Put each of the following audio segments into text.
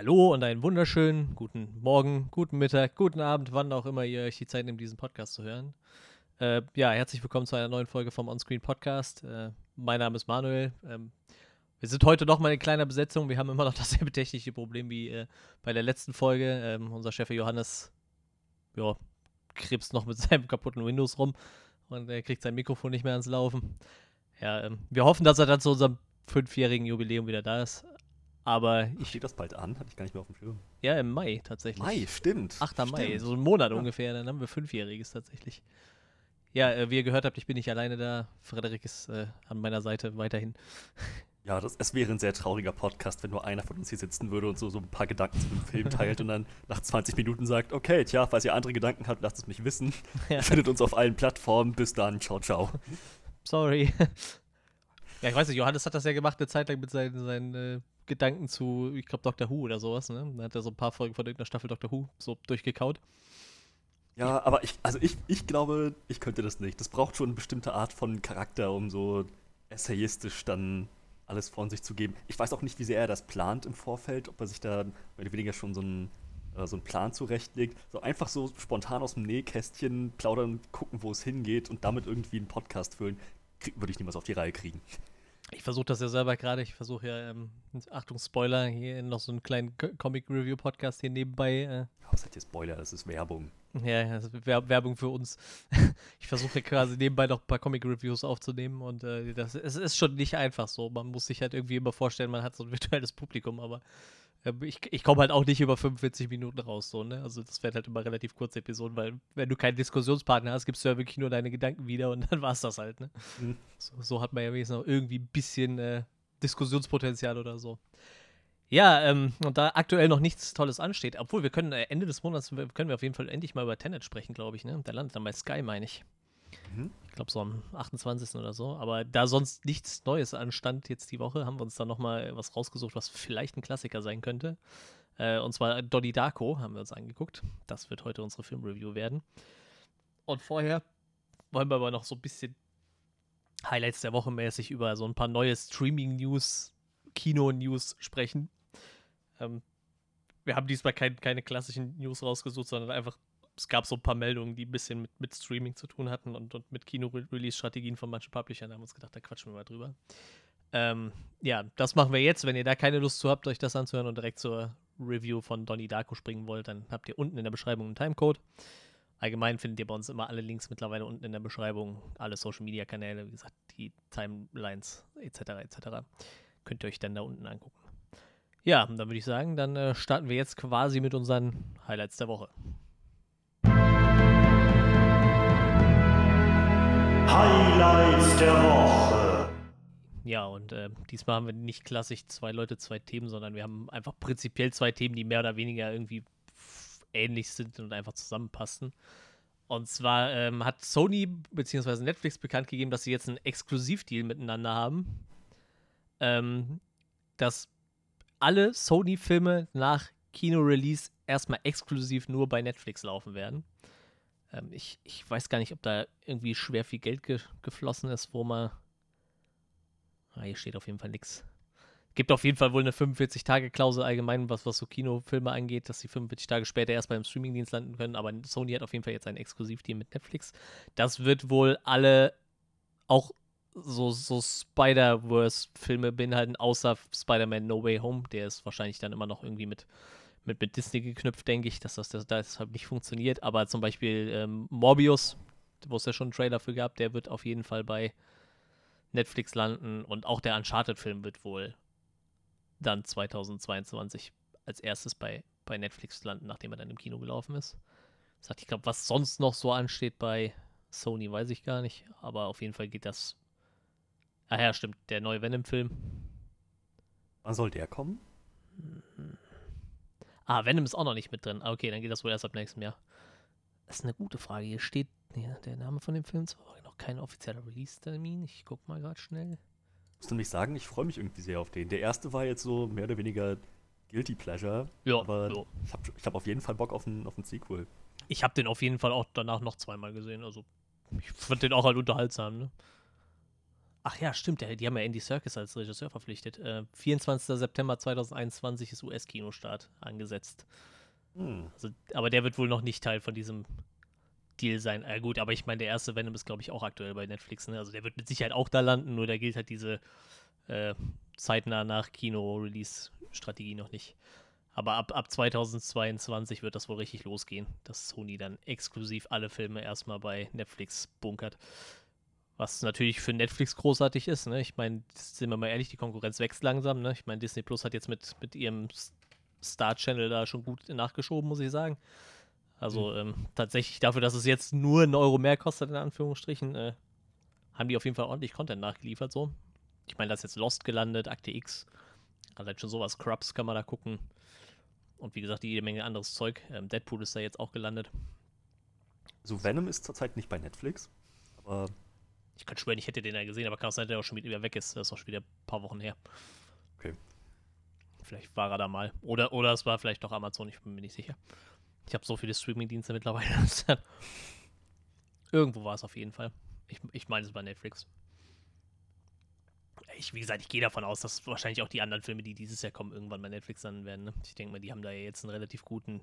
Hallo und einen wunderschönen guten Morgen, guten Mittag, guten Abend, wann auch immer ihr euch die Zeit nehmt, diesen Podcast zu hören. Äh, ja, herzlich willkommen zu einer neuen Folge vom Onscreen Podcast. Äh, mein Name ist Manuel. Ähm, wir sind heute noch mal in kleiner Besetzung. Wir haben immer noch dasselbe technische Problem wie äh, bei der letzten Folge. Ähm, unser Chef Johannes ja, krebst noch mit seinem kaputten Windows rum und er kriegt sein Mikrofon nicht mehr ans Laufen. Ja, ähm, wir hoffen, dass er dann zu unserem fünfjährigen Jubiläum wieder da ist. Aber ich. Steht das bald an? Hatte ich gar nicht mehr auf dem Schirm. Ja, im Mai tatsächlich. Mai, stimmt. 8. stimmt. Mai, so ein Monat ja. ungefähr. Dann haben wir Fünfjähriges tatsächlich. Ja, äh, wie ihr gehört habt, ich bin nicht alleine da. Frederik ist äh, an meiner Seite weiterhin. Ja, das, es wäre ein sehr trauriger Podcast, wenn nur einer von uns hier sitzen würde und so, so ein paar Gedanken zu dem Film teilt und dann nach 20 Minuten sagt, okay, tja, falls ihr andere Gedanken habt, lasst es mich wissen. Ja. Findet uns auf allen Plattformen. Bis dann, ciao, ciao. Sorry. Ja, ich weiß nicht, Johannes hat das ja gemacht eine Zeit lang mit seinen, seinen äh, Gedanken zu, ich glaube, Doctor Who oder sowas, ne? Da hat er so ein paar Folgen von irgendeiner Staffel Doctor Who so durchgekaut. Ja, aber ich, also ich, ich glaube, ich könnte das nicht. Das braucht schon eine bestimmte Art von Charakter, um so essayistisch dann alles von sich zu geben. Ich weiß auch nicht, wie sehr er das plant im Vorfeld, ob er sich da mehr oder weniger schon so einen, äh, so einen Plan zurechtlegt. So einfach so spontan aus dem Nähkästchen plaudern, gucken, wo es hingeht und damit irgendwie einen Podcast füllen, würde ich niemals auf die Reihe kriegen. Ich versuche das ja selber gerade. Ich versuche ja, ähm, Achtung, Spoiler, hier noch so einen kleinen Comic-Review-Podcast hier nebenbei. Äh. Was hat hier Spoiler? Das ist Werbung. Ja, das ist Werbung für uns. ich versuche quasi nebenbei noch ein paar Comic-Reviews aufzunehmen und äh, das es ist schon nicht einfach so. Man muss sich halt irgendwie immer vorstellen, man hat so ein virtuelles Publikum, aber ich, ich komme halt auch nicht über 45 Minuten raus, so, ne? Also das werden halt immer relativ kurze Episoden, weil wenn du keinen Diskussionspartner hast, gibst du ja wirklich nur deine Gedanken wieder und dann war es das halt, ne? Mhm. So, so, hat man ja wenigstens noch irgendwie ein bisschen äh, Diskussionspotenzial oder so. Ja, ähm, und da aktuell noch nichts Tolles ansteht, obwohl wir können äh, Ende des Monats können wir auf jeden Fall endlich mal über Tenet sprechen, glaube ich, ne? Der landet dann bei Sky, meine ich. Mhm. Ich glaube so am 28. oder so. Aber da sonst nichts Neues anstand jetzt die Woche, haben wir uns dann nochmal was rausgesucht, was vielleicht ein Klassiker sein könnte. Äh, und zwar Donnie Darko haben wir uns angeguckt. Das wird heute unsere Filmreview werden. Und vorher wollen wir aber noch so ein bisschen Highlights der Woche mäßig über so ein paar neue Streaming-News, Kino-News sprechen. Ähm, wir haben diesmal kein, keine klassischen News rausgesucht, sondern einfach es gab so ein paar Meldungen, die ein bisschen mit, mit Streaming zu tun hatten und, und mit Kino-Release-Strategien von manchen Publishern. Da haben wir uns gedacht, da quatschen wir mal drüber. Ähm, ja, das machen wir jetzt. Wenn ihr da keine Lust zu habt, euch das anzuhören und direkt zur Review von Donnie Darko springen wollt, dann habt ihr unten in der Beschreibung einen Timecode. Allgemein findet ihr bei uns immer alle Links mittlerweile unten in der Beschreibung, alle Social Media Kanäle, wie gesagt, die Timelines etc. etc. Könnt ihr euch dann da unten angucken. Ja, dann würde ich sagen, dann äh, starten wir jetzt quasi mit unseren Highlights der Woche. Highlights der Woche. Ja, und äh, diesmal haben wir nicht klassisch zwei Leute, zwei Themen, sondern wir haben einfach prinzipiell zwei Themen, die mehr oder weniger irgendwie ähnlich sind und einfach zusammenpassen. Und zwar ähm, hat Sony bzw. Netflix bekannt gegeben, dass sie jetzt einen Exklusivdeal miteinander haben. Ähm, dass alle Sony-Filme nach Kino-Release erstmal exklusiv nur bei Netflix laufen werden. Ähm, ich, ich weiß gar nicht, ob da irgendwie schwer viel Geld ge geflossen ist, wo man. Ah, hier steht auf jeden Fall nichts. Gibt auf jeden Fall wohl eine 45-Tage-Klausel allgemein, was, was so Kinofilme angeht, dass sie 45 Tage später erst beim Streamingdienst landen können. Aber Sony hat auf jeden Fall jetzt ein Exklusivdeal mit Netflix. Das wird wohl alle auch so, so Spider-Verse-Filme beinhalten, außer Spider-Man No Way Home. Der ist wahrscheinlich dann immer noch irgendwie mit mit, mit Disney geknüpft, denke ich, dass das, das deshalb nicht funktioniert. Aber zum Beispiel ähm, Morbius, wo es ja schon einen Trailer für gab, der wird auf jeden Fall bei Netflix landen. Und auch der Uncharted-Film wird wohl dann 2022 als erstes bei, bei Netflix landen, nachdem er dann im Kino gelaufen ist. Sagt, ich glaube, was sonst noch so ansteht bei Sony, weiß ich gar nicht. Aber auf jeden Fall geht das. Ah ja, stimmt, der neue Venom-Film. Wann soll der kommen? Ah, Venom ist auch noch nicht mit drin. Ah, okay, dann geht das wohl erst ab nächstem Jahr. Das ist eine gute Frage. Hier steht ja, der Name von dem Film zwar noch kein offizieller Release-Termin. Ich guck mal gerade schnell. Ich muss nämlich sagen, ich freue mich irgendwie sehr auf den. Der erste war jetzt so mehr oder weniger Guilty Pleasure. Ja. Aber ja. ich habe ich hab auf jeden Fall Bock auf ein, auf ein Sequel. Ich habe den auf jeden Fall auch danach noch zweimal gesehen. Also ich fand den auch halt unterhaltsam. Ne? Ach ja, stimmt, die haben ja Andy Serkis als Regisseur verpflichtet. Äh, 24. September 2021 ist US-Kinostart angesetzt. Hm. Also, aber der wird wohl noch nicht Teil von diesem Deal sein. Äh, gut, aber ich meine, der erste Venom ist, glaube ich, auch aktuell bei Netflix. Ne? Also der wird mit Sicherheit auch da landen, nur da gilt halt diese äh, zeitnah nach Kino-Release-Strategie noch nicht. Aber ab, ab 2022 wird das wohl richtig losgehen, dass Sony dann exklusiv alle Filme erstmal bei Netflix bunkert. Was natürlich für Netflix großartig ist. Ne? Ich meine, sind wir mal ehrlich, die Konkurrenz wächst langsam. Ne? Ich meine, Disney Plus hat jetzt mit, mit ihrem Star-Channel da schon gut nachgeschoben, muss ich sagen. Also mhm. ähm, tatsächlich dafür, dass es jetzt nur einen Euro mehr kostet, in Anführungsstrichen, äh, haben die auf jeden Fall ordentlich Content nachgeliefert. So. Ich meine, da ist jetzt Lost gelandet, Akte X, halt schon sowas. Crubs kann man da gucken. Und wie gesagt, jede Menge anderes Zeug. Ähm, Deadpool ist da jetzt auch gelandet. So, Venom ist zurzeit nicht bei Netflix, aber ich kann schwören, ich hätte den ja gesehen, aber kann auch sein, dass er auch schon wieder weg ist. Das ist auch schon wieder ein paar Wochen her. Okay. Vielleicht war er da mal. Oder, oder es war vielleicht doch Amazon, ich bin mir nicht sicher. Ich habe so viele Streaming-Dienste mittlerweile. Irgendwo war es auf jeden Fall. Ich, ich meine, es war Netflix. Ich, wie gesagt, ich gehe davon aus, dass wahrscheinlich auch die anderen Filme, die dieses Jahr kommen, irgendwann bei Netflix landen werden. Ne? Ich denke mal, die haben da ja jetzt einen relativ guten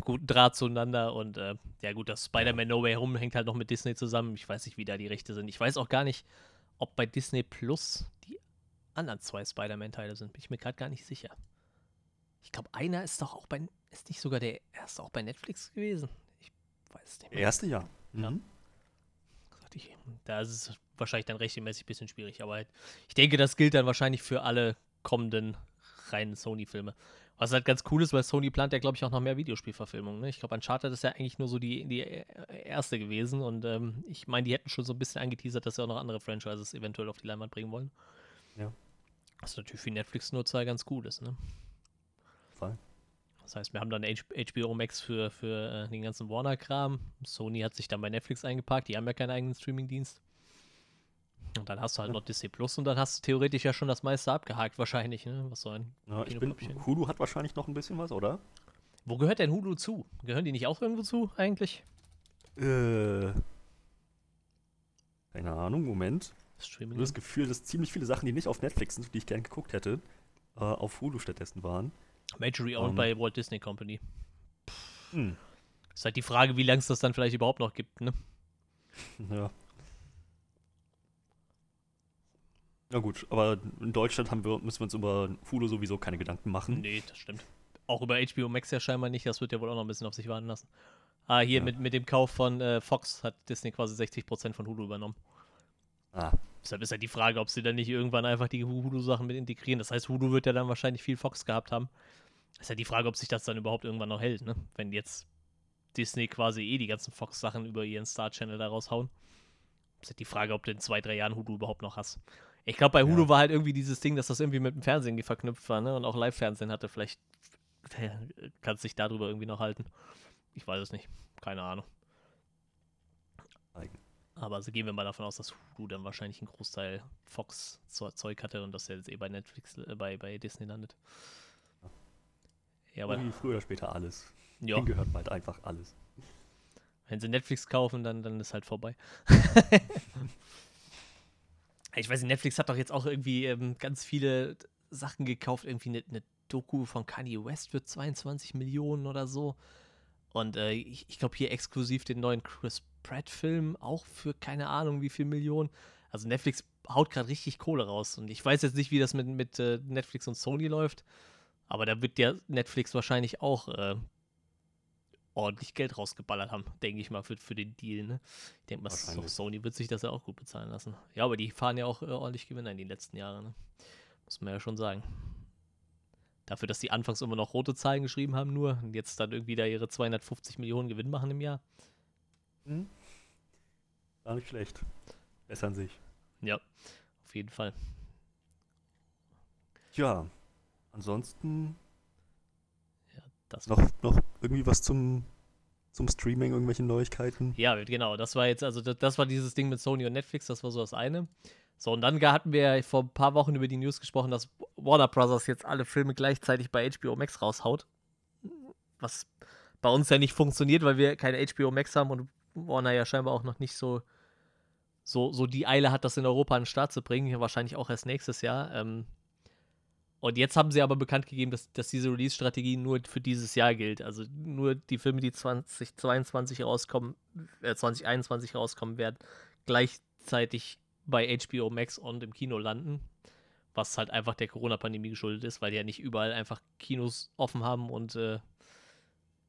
guten Draht zueinander und äh, ja gut, das Spider-Man No Way Home hängt halt noch mit Disney zusammen. Ich weiß nicht, wie da die Rechte sind. Ich weiß auch gar nicht, ob bei Disney Plus die anderen zwei Spider-Man-Teile sind. Bin ich mir gerade gar nicht sicher. Ich glaube, einer ist doch auch bei, ist nicht sogar der erste auch bei Netflix gewesen? Ich weiß es nicht mehr. Der erste ja. Mhm. Da ist es wahrscheinlich dann rechtmäßig ein bisschen schwierig, aber halt, ich denke, das gilt dann wahrscheinlich für alle kommenden reinen Sony-Filme. Was halt ganz cool ist, weil Sony plant ja, glaube ich, auch noch mehr Videospielverfilmungen. Ne? Ich glaube, Uncharted ist ja eigentlich nur so die, die erste gewesen. Und ähm, ich meine, die hätten schon so ein bisschen angeteasert, dass sie auch noch andere Franchises eventuell auf die Leinwand bringen wollen. Ja. Was natürlich für Netflix-Nutzer ganz gut ist, ne? Voll. Das heißt, wir haben dann HBO Max für, für äh, den ganzen Warner-Kram. Sony hat sich dann bei Netflix eingepackt. Die haben ja keinen eigenen Streaming-Dienst. Und dann hast du halt noch Disney Plus und dann hast du theoretisch ja schon das meiste abgehakt, wahrscheinlich, ne? Was so ein. Ja, ich bin, Hulu hat wahrscheinlich noch ein bisschen was, oder? Wo gehört denn Hulu zu? Gehören die nicht auch irgendwo zu, eigentlich? Äh. Keine Ahnung, Moment. Streaming. Ich habe das Gefühl, dass ziemlich viele Sachen, die nicht auf Netflix sind, die ich gern geguckt hätte, äh, auf Hulu stattdessen waren. Majory owned um, ähm. by Walt Disney Company. Hm. Ist halt die Frage, wie lange es das dann vielleicht überhaupt noch gibt, ne? Ja. Na gut, aber in Deutschland haben wir, müssen wir uns über Hulu sowieso keine Gedanken machen. Nee, das stimmt. Auch über HBO Max ja scheinbar nicht, das wird ja wohl auch noch ein bisschen auf sich warten lassen. Ah, hier ja. mit, mit dem Kauf von äh, Fox hat Disney quasi 60% von Hulu übernommen. Ah. Deshalb ist ja die Frage, ob sie dann nicht irgendwann einfach die Hulu-Sachen mit integrieren. Das heißt, Hulu wird ja dann wahrscheinlich viel Fox gehabt haben. Ist ja die Frage, ob sich das dann überhaupt irgendwann noch hält, ne? Wenn jetzt Disney quasi eh die ganzen Fox-Sachen über ihren Star-Channel da raushauen. Ist ja die Frage, ob du in zwei, drei Jahren Hulu überhaupt noch hast. Ich glaube, bei Hulu ja. war halt irgendwie dieses Ding, dass das irgendwie mit dem Fernsehen verknüpft war, ne? Und auch Live-Fernsehen hatte. Vielleicht kannst du dich darüber irgendwie noch halten. Ich weiß es nicht. Keine Ahnung. Aber also gehen wir mal davon aus, dass Hulu dann wahrscheinlich einen Großteil Fox-Zeug hatte und dass er jetzt eh bei Netflix, äh, bei, bei Disney landet. Ja, aber. Früher oder später alles. Ja. Ihnen gehört bald einfach alles. Wenn sie Netflix kaufen, dann, dann ist halt vorbei. ich weiß nicht, Netflix hat doch jetzt auch irgendwie ähm, ganz viele Sachen gekauft. Irgendwie eine, eine, Doku von Kanye West für 22 Millionen oder so. Und äh, ich, ich glaube hier exklusiv den neuen Chris Pratt-Film auch für keine Ahnung wie viel Millionen. Also Netflix haut gerade richtig Kohle raus. Und ich weiß jetzt nicht, wie das mit, mit äh, Netflix und Sony läuft. Aber da wird ja Netflix wahrscheinlich auch äh, ordentlich Geld rausgeballert haben, denke ich mal, für, für den Deal. Ne? Ich denke mal, Sony wird sich das ja auch gut bezahlen lassen. Ja, aber die fahren ja auch äh, ordentlich Gewinner in den letzten Jahren. Ne? Muss man ja schon sagen. Dafür, dass die anfangs immer noch rote Zahlen geschrieben haben, nur und jetzt dann irgendwie da ihre 250 Millionen Gewinn machen im Jahr. Hm. Gar nicht schlecht. Bessern sich. Ja, auf jeden Fall. Ja, ansonsten das noch, noch irgendwie was zum, zum Streaming, irgendwelche Neuigkeiten? Ja, genau. Das war jetzt, also das, das, war dieses Ding mit Sony und Netflix, das war so das eine. So, und dann hatten wir vor ein paar Wochen über die News gesprochen, dass Warner Brothers jetzt alle Filme gleichzeitig bei HBO Max raushaut. Was bei uns ja nicht funktioniert, weil wir keine HBO Max haben und Warner ja scheinbar auch noch nicht so so, so die Eile hat, das in Europa an den Start zu bringen, wahrscheinlich auch erst nächstes Jahr. Ähm, und jetzt haben sie aber bekannt gegeben, dass, dass diese Release-Strategie nur für dieses Jahr gilt. Also nur die Filme, die 2022 rauskommen, äh, 2021 rauskommen werden, gleichzeitig bei HBO Max und im Kino landen. Was halt einfach der Corona-Pandemie geschuldet ist, weil die ja nicht überall einfach Kinos offen haben und äh,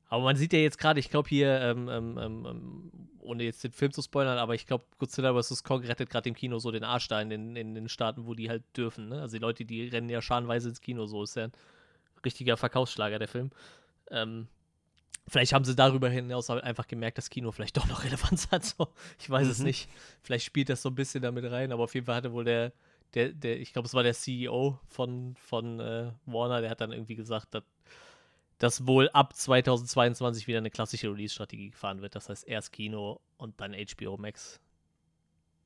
aber man sieht ja jetzt gerade, ich glaube hier, ähm, ähm, ähm, ähm, ohne jetzt den Film zu spoilern, aber ich glaube, Godzilla vs. Kong rettet gerade im Kino so den Arsch da in den, in den Staaten, wo die halt dürfen. Ne? Also die Leute, die rennen ja scharenweise ins Kino, so ist ja ein richtiger Verkaufsschlager, der Film. Ähm, vielleicht haben sie darüber hinaus einfach gemerkt, dass Kino vielleicht doch noch Relevanz hat. So. Ich weiß mhm. es nicht. Vielleicht spielt das so ein bisschen damit rein, aber auf jeden Fall hatte wohl der, der, der ich glaube, es war der CEO von, von äh, Warner, der hat dann irgendwie gesagt, dass dass wohl ab 2022 wieder eine klassische Release-Strategie gefahren wird. Das heißt erst Kino und dann HBO Max.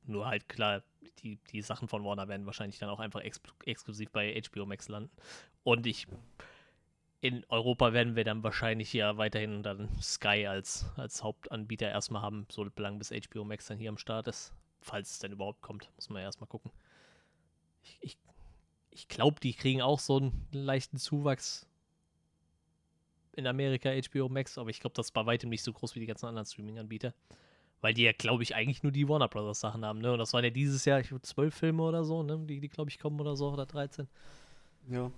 Nur halt klar, die, die Sachen von Warner werden wahrscheinlich dann auch einfach ex exklusiv bei HBO Max landen. Und ich in Europa werden wir dann wahrscheinlich ja weiterhin dann Sky als, als Hauptanbieter erstmal haben, so lange bis HBO Max dann hier am Start ist. Falls es denn überhaupt kommt, muss man ja erstmal gucken. Ich, ich, ich glaube, die kriegen auch so einen leichten Zuwachs in Amerika HBO Max, aber ich glaube, das ist bei weitem nicht so groß wie die ganzen anderen Streaming-Anbieter. Weil die ja, glaube ich, eigentlich nur die Warner Brothers Sachen haben, ne? Und das waren ja dieses Jahr, ich glaube, zwölf Filme oder so, ne? Die, die glaube ich, kommen oder so, oder 13. Ja.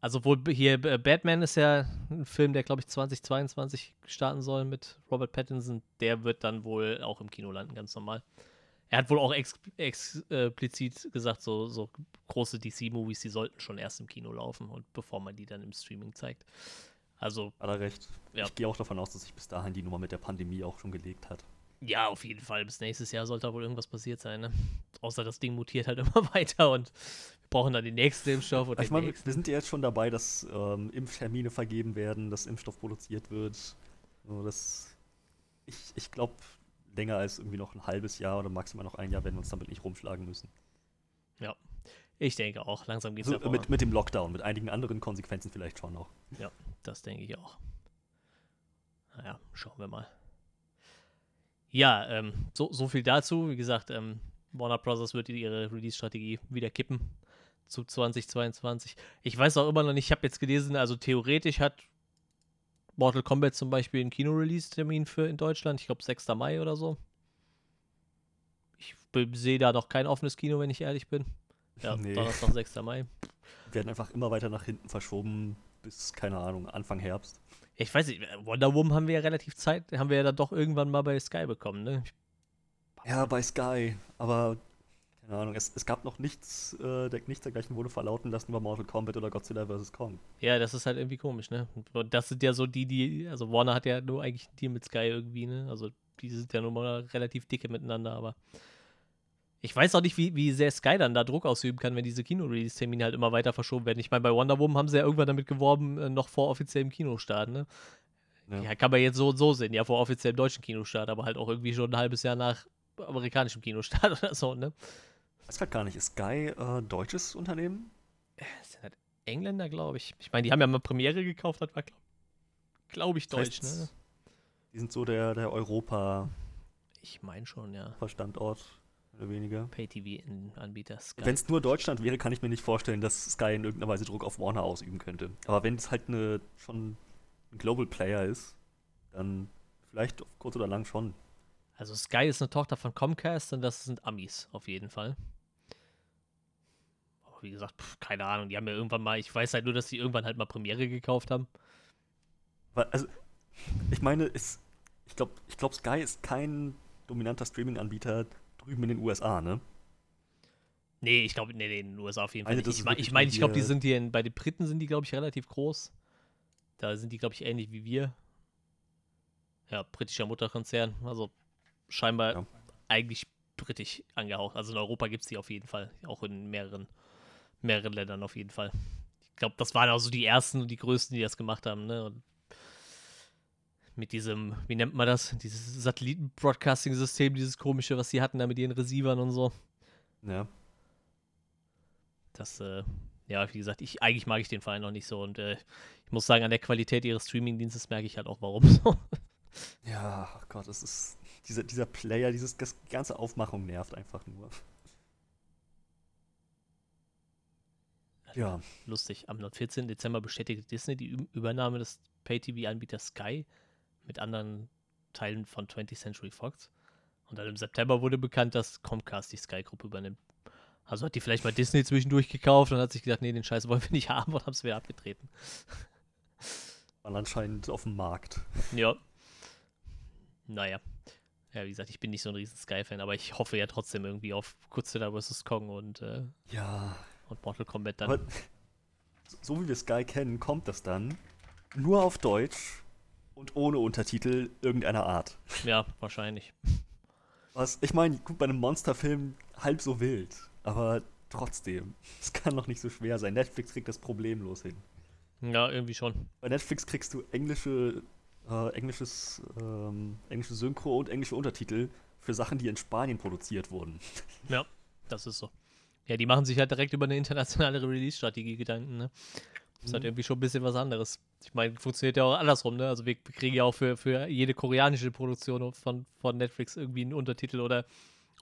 Also wohl hier Batman ist ja ein Film, der, glaube ich, 2022 starten soll mit Robert Pattinson. Der wird dann wohl auch im Kino landen, ganz normal. Er hat wohl auch ex explizit gesagt, so, so große DC-Movies, die sollten schon erst im Kino laufen und bevor man die dann im Streaming zeigt. Also. Hat er recht. Ja. Ich gehe auch davon aus, dass sich bis dahin die Nummer mit der Pandemie auch schon gelegt hat. Ja, auf jeden Fall. Bis nächstes Jahr sollte da wohl irgendwas passiert sein, ne? Außer das Ding mutiert halt immer weiter und wir brauchen dann den nächsten Impfstoff. Und ich meine, wir sind ja jetzt schon dabei, dass ähm, Impftermine vergeben werden, dass Impfstoff produziert wird. So, das, ich ich glaube, länger als irgendwie noch ein halbes Jahr oder maximal noch ein Jahr werden wir uns damit nicht rumschlagen müssen. Ja, ich denke auch. Langsam geht es also, mit, mit dem Lockdown, mit einigen anderen Konsequenzen vielleicht schon noch. Ja, das denke ich auch. Naja, schauen wir mal. Ja, ähm, so, so viel dazu. Wie gesagt, ähm, Warner Bros. wird ihre Release-Strategie wieder kippen zu 2022. Ich weiß auch immer noch nicht, ich habe jetzt gelesen, also theoretisch hat Mortal Kombat zum Beispiel einen Kino-Release-Termin für in Deutschland. Ich glaube 6. Mai oder so. Ich sehe da noch kein offenes Kino, wenn ich ehrlich bin. Ja, nee. Donnerstag, 6. Mai. Werden einfach immer weiter nach hinten verschoben bis, keine Ahnung, Anfang Herbst. Ich weiß nicht, Wonder Woman haben wir ja relativ Zeit, haben wir ja dann doch irgendwann mal bei Sky bekommen, ne? Ja, bei Sky, aber keine Ahnung, es, es gab noch nichts, äh, der, nichts dergleichen wurde verlauten lassen über Mortal Kombat oder Godzilla vs. Kong. Ja, das ist halt irgendwie komisch, ne? Und das sind ja so die, die, also Warner hat ja nur eigentlich einen Deal mit Sky irgendwie, ne? Also die sind ja nur mal relativ dicke miteinander, aber ich weiß auch nicht, wie, wie sehr Sky dann da Druck ausüben kann, wenn diese Kino-Release-Termine halt immer weiter verschoben werden. Ich meine, bei Wonder Woman haben sie ja irgendwann damit geworben, äh, noch vor offiziellem Kinostart, ne? Ja. ja. kann man jetzt so und so sehen, ja, vor offiziellem deutschen Kinostart, aber halt auch irgendwie schon ein halbes Jahr nach amerikanischem Kinostart oder so, ne? Ich weiß grad gar nicht, ist Sky äh, deutsches Unternehmen? Das sind halt Engländer, glaube ich. Ich meine, die haben ja mal Premiere gekauft, das war, glaube glaub ich, deutsch, das heißt, ne? Die sind so der, der Europa. Ich meine schon, ja. Standort oder weniger. Pay-TV-Anbieter Wenn es nur Deutschland wäre, kann ich mir nicht vorstellen, dass Sky in irgendeiner Weise Druck auf Warner ausüben könnte. Aber wenn es halt eine, schon ein Global Player ist, dann vielleicht kurz oder lang schon. Also Sky ist eine Tochter von Comcast und das sind Amis auf jeden Fall. Aber wie gesagt, pf, keine Ahnung, die haben ja irgendwann mal, ich weiß halt nur, dass sie irgendwann halt mal Premiere gekauft haben. Also, ich meine, es, ich glaube, ich glaub, Sky ist kein dominanter Streaming-Anbieter, drüben in den USA, ne? Nee, ich glaube, nee, nee, in den USA auf jeden Fall. Also. Ich meine, ich, mein, ich glaube, die sind hier in, bei den Briten sind die, glaube ich, relativ groß. Da sind die, glaube ich, ähnlich wie wir. Ja, britischer Mutterkonzern. Also scheinbar ja. eigentlich britisch angehaucht. Also in Europa gibt es die auf jeden Fall. Auch in mehreren, mehreren Ländern auf jeden Fall. Ich glaube, das waren auch so die ersten und die größten, die das gemacht haben. Ne? Und mit diesem, wie nennt man das? Dieses Satelliten-Broadcasting-System, dieses komische, was sie hatten da mit ihren Receivern und so. Ja. Das, äh, ja, wie gesagt, ich, eigentlich mag ich den Verein noch nicht so und äh, ich muss sagen, an der Qualität ihres Streaming-Dienstes merke ich halt auch, warum so. Ja, oh Gott, das ist, dieser, dieser Player, dieses das ganze Aufmachung nervt einfach nur. Ja. Lustig. Am 14. Dezember bestätigte Disney die Übernahme des Pay-TV-Anbieters Sky mit anderen Teilen von 20th Century Fox. Und dann im September wurde bekannt, dass Comcast die Sky-Gruppe übernimmt. Also hat die vielleicht mal Disney zwischendurch gekauft und hat sich gedacht, nee, den Scheiß wollen wir nicht haben und haben es wieder abgetreten. Waren anscheinend auf dem Markt. Ja. Naja. Ja, wie gesagt, ich bin nicht so ein riesen Sky-Fan, aber ich hoffe ja trotzdem irgendwie auf Godzilla vs. Kong und, äh, ja. und Mortal Kombat dann. Aber so wie wir Sky kennen, kommt das dann nur auf Deutsch und ohne Untertitel irgendeiner Art. Ja, wahrscheinlich. Was, ich meine, gut, bei einem Monsterfilm halb so wild, aber trotzdem, es kann doch nicht so schwer sein. Netflix kriegt das problemlos hin. Ja, irgendwie schon. Bei Netflix kriegst du englische, äh, englisches, ähm, englische Synchro und englische Untertitel für Sachen, die in Spanien produziert wurden. Ja, das ist so. Ja, die machen sich halt direkt über eine internationale Release-Strategie Gedanken, ne? Ist halt mhm. irgendwie schon ein bisschen was anderes. Ich meine, funktioniert ja auch andersrum, ne? Also wir kriegen ja auch für, für jede koreanische Produktion von, von Netflix irgendwie einen Untertitel oder,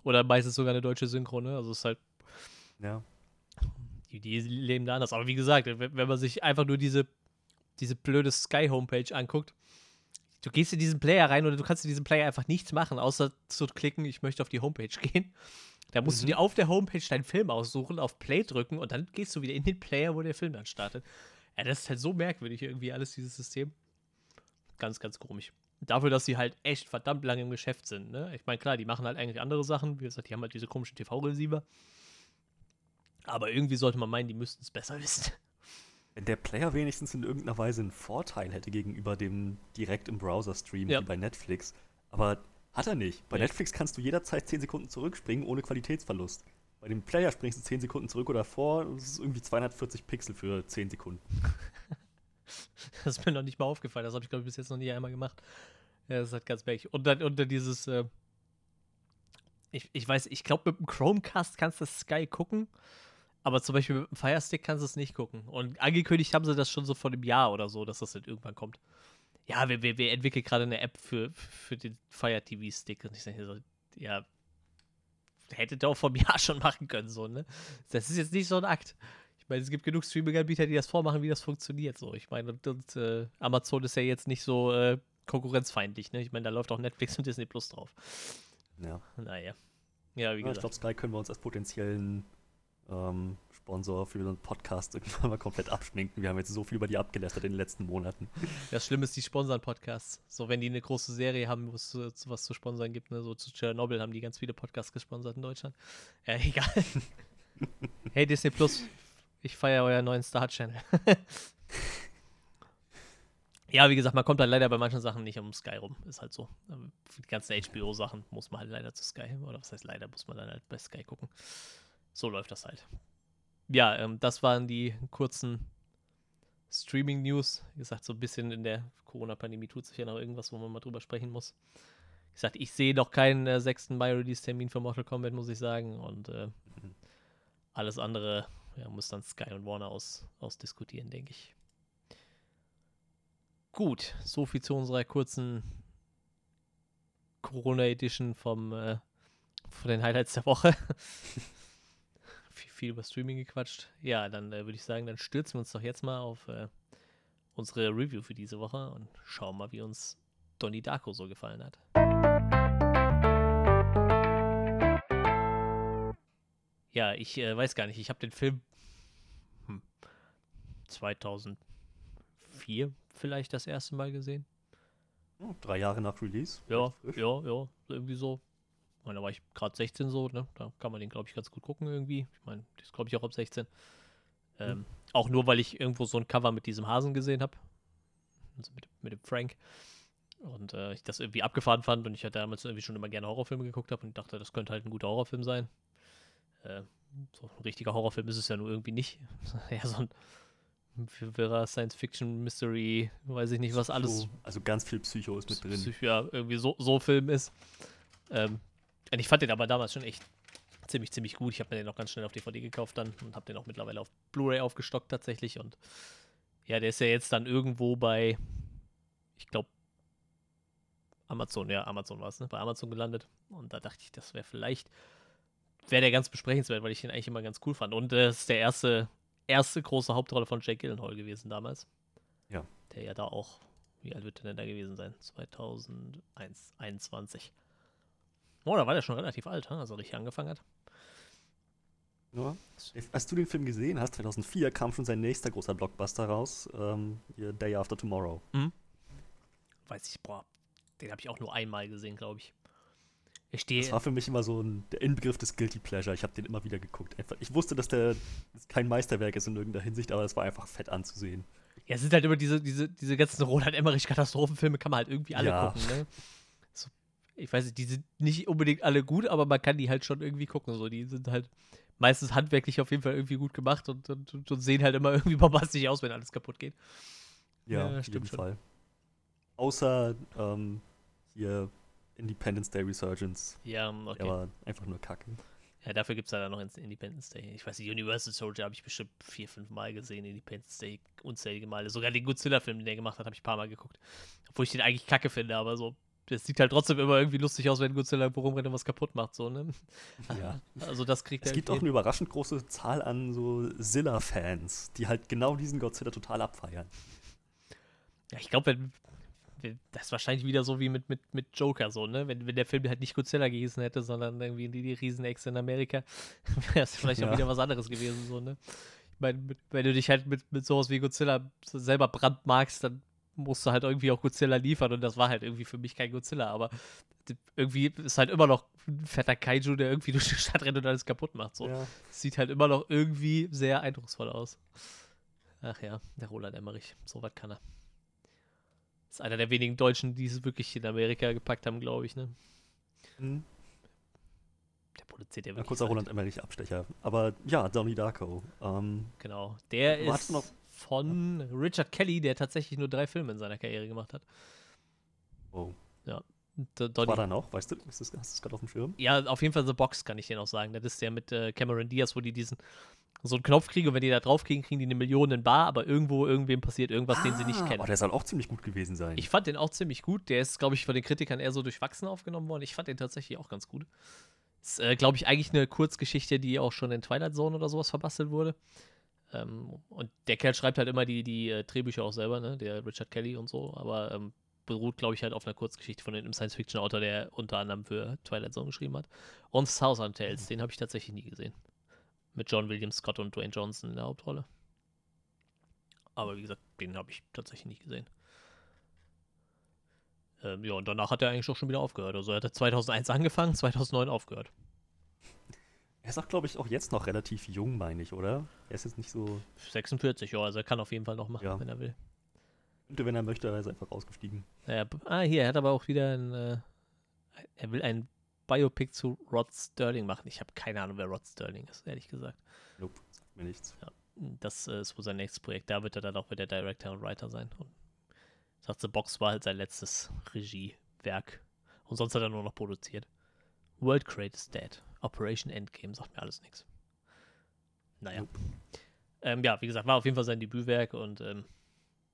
oder meistens sogar eine deutsche Synchro, ne? Also es ist halt. Ja. Die, die leben da anders. Aber wie gesagt, wenn, wenn man sich einfach nur diese, diese blöde Sky-Homepage anguckt, du gehst in diesen Player rein oder du kannst in diesem Player einfach nichts machen, außer zu klicken, ich möchte auf die Homepage gehen. Da musst mhm. du dir auf der Homepage deinen Film aussuchen, auf Play drücken und dann gehst du wieder in den Player, wo der Film dann startet. Ja, das ist halt so merkwürdig irgendwie alles, dieses System. Ganz, ganz komisch. Dafür, dass sie halt echt verdammt lange im Geschäft sind, ne? Ich meine, klar, die machen halt eigentlich andere Sachen. Wie gesagt, die haben halt diese komischen TV-Receiver. Aber irgendwie sollte man meinen, die müssten es besser wissen. Wenn der Player wenigstens in irgendeiner Weise einen Vorteil hätte gegenüber dem direkt im Browser stream ja. wie bei Netflix. Aber hat er nicht. Bei nee. Netflix kannst du jederzeit 10 Sekunden zurückspringen ohne Qualitätsverlust. Bei dem Player springst du 10 Sekunden zurück oder vor und es ist irgendwie 240 Pixel für 10 Sekunden. das ist mir noch nicht mal aufgefallen. Das habe ich, glaube ich, bis jetzt noch nie einmal gemacht. Ja, das ist halt ganz bäch. Und dann unter dieses, äh ich, ich weiß, ich glaube, mit dem Chromecast kannst du Sky gucken, aber zum Beispiel mit dem Firestick kannst du es nicht gucken. Und angekündigt haben sie das schon so vor einem Jahr oder so, dass das halt irgendwann kommt ja, wir, wir, wir entwickeln gerade eine App für, für den Fire TV Stick. Und ich sage so, ja, hättet ihr auch vom Jahr schon machen können, so, ne? Das ist jetzt nicht so ein Akt. Ich meine, es gibt genug Streaming-Anbieter, die das vormachen, wie das funktioniert, so. Ich meine, und, und äh, Amazon ist ja jetzt nicht so äh, konkurrenzfeindlich, ne? Ich meine, da läuft auch Netflix und Disney Plus drauf. Ja. Naja. Ja, wie ja, gesagt. Ich glaube, Sky können wir uns als potenziellen ähm, Sponsor für unseren Podcast irgendwann mal komplett abschminken. Wir haben jetzt so viel über die abgelästert in den letzten Monaten. Das Schlimme ist, die sponsern Podcasts. So, wenn die eine große Serie haben, wo es was zu sponsern gibt, ne? so zu Chernobyl haben die ganz viele Podcasts gesponsert in Deutschland. Ja, egal. hey Disney Plus, ich feiere euren neuen Star-Channel. ja, wie gesagt, man kommt halt leider bei manchen Sachen nicht um Sky rum. Ist halt so. Für die ganzen HBO-Sachen muss man halt leider zu Sky. Oder was heißt leider, muss man dann halt bei Sky gucken. So läuft das halt ja, ähm, das waren die kurzen Streaming-News. Wie gesagt, so ein bisschen in der Corona-Pandemie tut sich ja noch irgendwas, wo man mal drüber sprechen muss. Wie gesagt, ich sehe noch keinen äh, 6. Mai-Release-Termin für Mortal Kombat, muss ich sagen. Und äh, mhm. alles andere ja, muss dann Sky und Warner aus, ausdiskutieren, denke ich. Gut, so viel zu unserer kurzen Corona-Edition vom äh, von den Highlights der Woche. viel über Streaming gequatscht. Ja, dann äh, würde ich sagen, dann stürzen wir uns doch jetzt mal auf äh, unsere Review für diese Woche und schauen mal, wie uns Donnie Darko so gefallen hat. Ja, ich äh, weiß gar nicht. Ich habe den Film hm, 2004 vielleicht das erste Mal gesehen. Oh, drei Jahre nach Release. Ja, ja, ja, irgendwie so meine, da war ich gerade 16 so, ne? Da kann man den, glaube ich, ganz gut gucken irgendwie. Ich meine, das glaube ich auch ab 16. Ähm, mhm. Auch nur, weil ich irgendwo so ein Cover mit diesem Hasen gesehen habe. Also mit, mit dem Frank. Und äh, ich das irgendwie abgefahren fand und ich hatte damals irgendwie schon immer gerne Horrorfilme geguckt habe und dachte, das könnte halt ein guter Horrorfilm sein. Äh, so ein richtiger Horrorfilm ist es ja nur irgendwie nicht. ja, so ein wirrer Science-Fiction, Mystery, weiß ich nicht, was Psycho, alles. Also ganz viel Psycho ist mit drin. Psycho, ja, irgendwie so, so Film ist. Ähm, und ich fand den aber damals schon echt ziemlich, ziemlich gut. Ich habe mir den auch ganz schnell auf DVD gekauft dann und habe den auch mittlerweile auf Blu-ray aufgestockt tatsächlich. Und ja, der ist ja jetzt dann irgendwo bei, ich glaube, Amazon, ja, Amazon war es, ne? Bei Amazon gelandet. Und da dachte ich, das wäre vielleicht, wäre der ganz besprechenswert, weil ich den eigentlich immer ganz cool fand. Und das ist der erste, erste große Hauptrolle von Jake Gyllenhaal gewesen damals. Ja. Der ja da auch, wie alt wird der denn da gewesen sein? 2021. Oh, da war der schon relativ alt, als er richtig angefangen hat. Ja. Als du den Film gesehen hast, 2004, kam schon sein nächster großer Blockbuster raus, ähm, Day After Tomorrow. Mhm. Weiß ich, boah, den habe ich auch nur einmal gesehen, glaube ich. Ich stehe. Das war für mich immer so ein, der Inbegriff des Guilty Pleasure. Ich habe den immer wieder geguckt. Ich wusste, dass der kein Meisterwerk ist in irgendeiner Hinsicht, aber es war einfach fett anzusehen. Ja, es sind halt immer diese, diese, diese ganzen Roland Emmerich-Katastrophenfilme, kann man halt irgendwie alle ja. gucken, ne? Ich weiß nicht, die sind nicht unbedingt alle gut, aber man kann die halt schon irgendwie gucken. So, die sind halt meistens handwerklich auf jeden Fall irgendwie gut gemacht und, und, und sehen halt immer irgendwie bombastisch aus, wenn alles kaputt geht. Ja, ja auf jeden schon. Fall. Außer ähm, hier Independence Day Resurgence. Ja, okay. Der war einfach nur kacke. Ja, dafür gibt es ja dann noch Independence Day. Ich weiß nicht, Universal Soldier habe ich bestimmt vier, fünf Mal gesehen. Independence Day unzählige Male. Sogar den Godzilla-Film, den der gemacht hat, habe ich ein paar Mal geguckt. Obwohl ich den eigentlich kacke finde, aber so das sieht halt trotzdem immer irgendwie lustig aus, wenn Godzilla irgendwo rumrennt und was kaputt macht, so, ne? Ja. Also das kriegt Es gibt auch eine überraschend große Zahl an so Zilla-Fans, die halt genau diesen Godzilla total abfeiern. Ja, ich glaube, wenn, wenn, das ist wahrscheinlich wieder so wie mit, mit, mit Joker, so, ne? Wenn, wenn der Film halt nicht Godzilla gehießen hätte, sondern irgendwie die, die Riesenechse in Amerika, wäre es vielleicht ja. auch wieder was anderes gewesen, so, ne? Ich meine, wenn du dich halt mit, mit sowas wie Godzilla selber brandmagst, dann musste halt irgendwie auch Godzilla liefern und das war halt irgendwie für mich kein Godzilla, aber irgendwie ist halt immer noch ein fetter Kaiju, der irgendwie durch die Stadt rennt und alles kaputt macht. So. Ja. Sieht halt immer noch irgendwie sehr eindrucksvoll aus. Ach ja, der Roland Emmerich, so was kann er. Ist einer der wenigen Deutschen, die es wirklich in Amerika gepackt haben, glaube ich, ne? Mhm. Der produziert ja wirklich. Ein kurzer Roland Emmerich Abstecher. Aber ja, Donnie Darko. Ähm, genau. Der ist. Von Richard Kelly, der tatsächlich nur drei Filme in seiner Karriere gemacht hat. Oh. Ja. Donnie, war da noch? Weißt du, ist das, hast du das gerade auf dem Schirm? Ja, auf jeden Fall The Box kann ich dir noch sagen. Das ist der mit äh, Cameron Diaz, wo die diesen so einen Knopf kriegen und wenn die da drauf kriegen, kriegen die eine Million in Bar, aber irgendwo irgendwem passiert irgendwas, ah, den sie nicht ah, kennen. Aber der soll auch ziemlich gut gewesen sein. Ich fand den auch ziemlich gut. Der ist, glaube ich, von den Kritikern eher so durchwachsen aufgenommen worden. Ich fand den tatsächlich auch ganz gut. Ist, äh, glaube ich, eigentlich eine Kurzgeschichte, die auch schon in Twilight Zone oder sowas verbastelt wurde. Ähm, und der Kerl schreibt halt immer die, die äh, Drehbücher auch selber, ne? Der Richard Kelly und so, aber ähm, beruht, glaube ich, halt auf einer Kurzgeschichte von einem Science-Fiction-Autor, der unter anderem für Twilight Zone geschrieben hat. Und Southern Tales, mhm. den habe ich tatsächlich nie gesehen. Mit John William Scott und Dwayne Johnson in der Hauptrolle. Aber wie gesagt, den habe ich tatsächlich nicht gesehen. Ähm, ja, und danach hat er eigentlich auch schon wieder aufgehört. Also er hat 2001 angefangen, 2009 aufgehört. Er ist auch, glaube ich, auch jetzt noch relativ jung, meine ich, oder? Er ist jetzt nicht so. 46, ja, also er kann auf jeden Fall noch machen, ja. wenn er will. Und wenn er möchte, er ist einfach ausgestiegen. Ja, ah, hier, er hat aber auch wieder ein. Äh, er will ein Biopic zu Rod Sterling machen. Ich habe keine Ahnung, wer Rod Sterling ist, ehrlich gesagt. Nope, sagt mir nichts. Ja, das äh, ist wohl sein nächstes Projekt. Da wird er dann auch wieder Director und Writer sein. Und sagt, The Box war halt sein letztes Regiewerk. Und sonst hat er nur noch produziert. World Crate is dead. Operation Endgame sagt mir alles nichts. Naja. Nope. Ähm, ja, wie gesagt, war auf jeden Fall sein Debütwerk und ähm,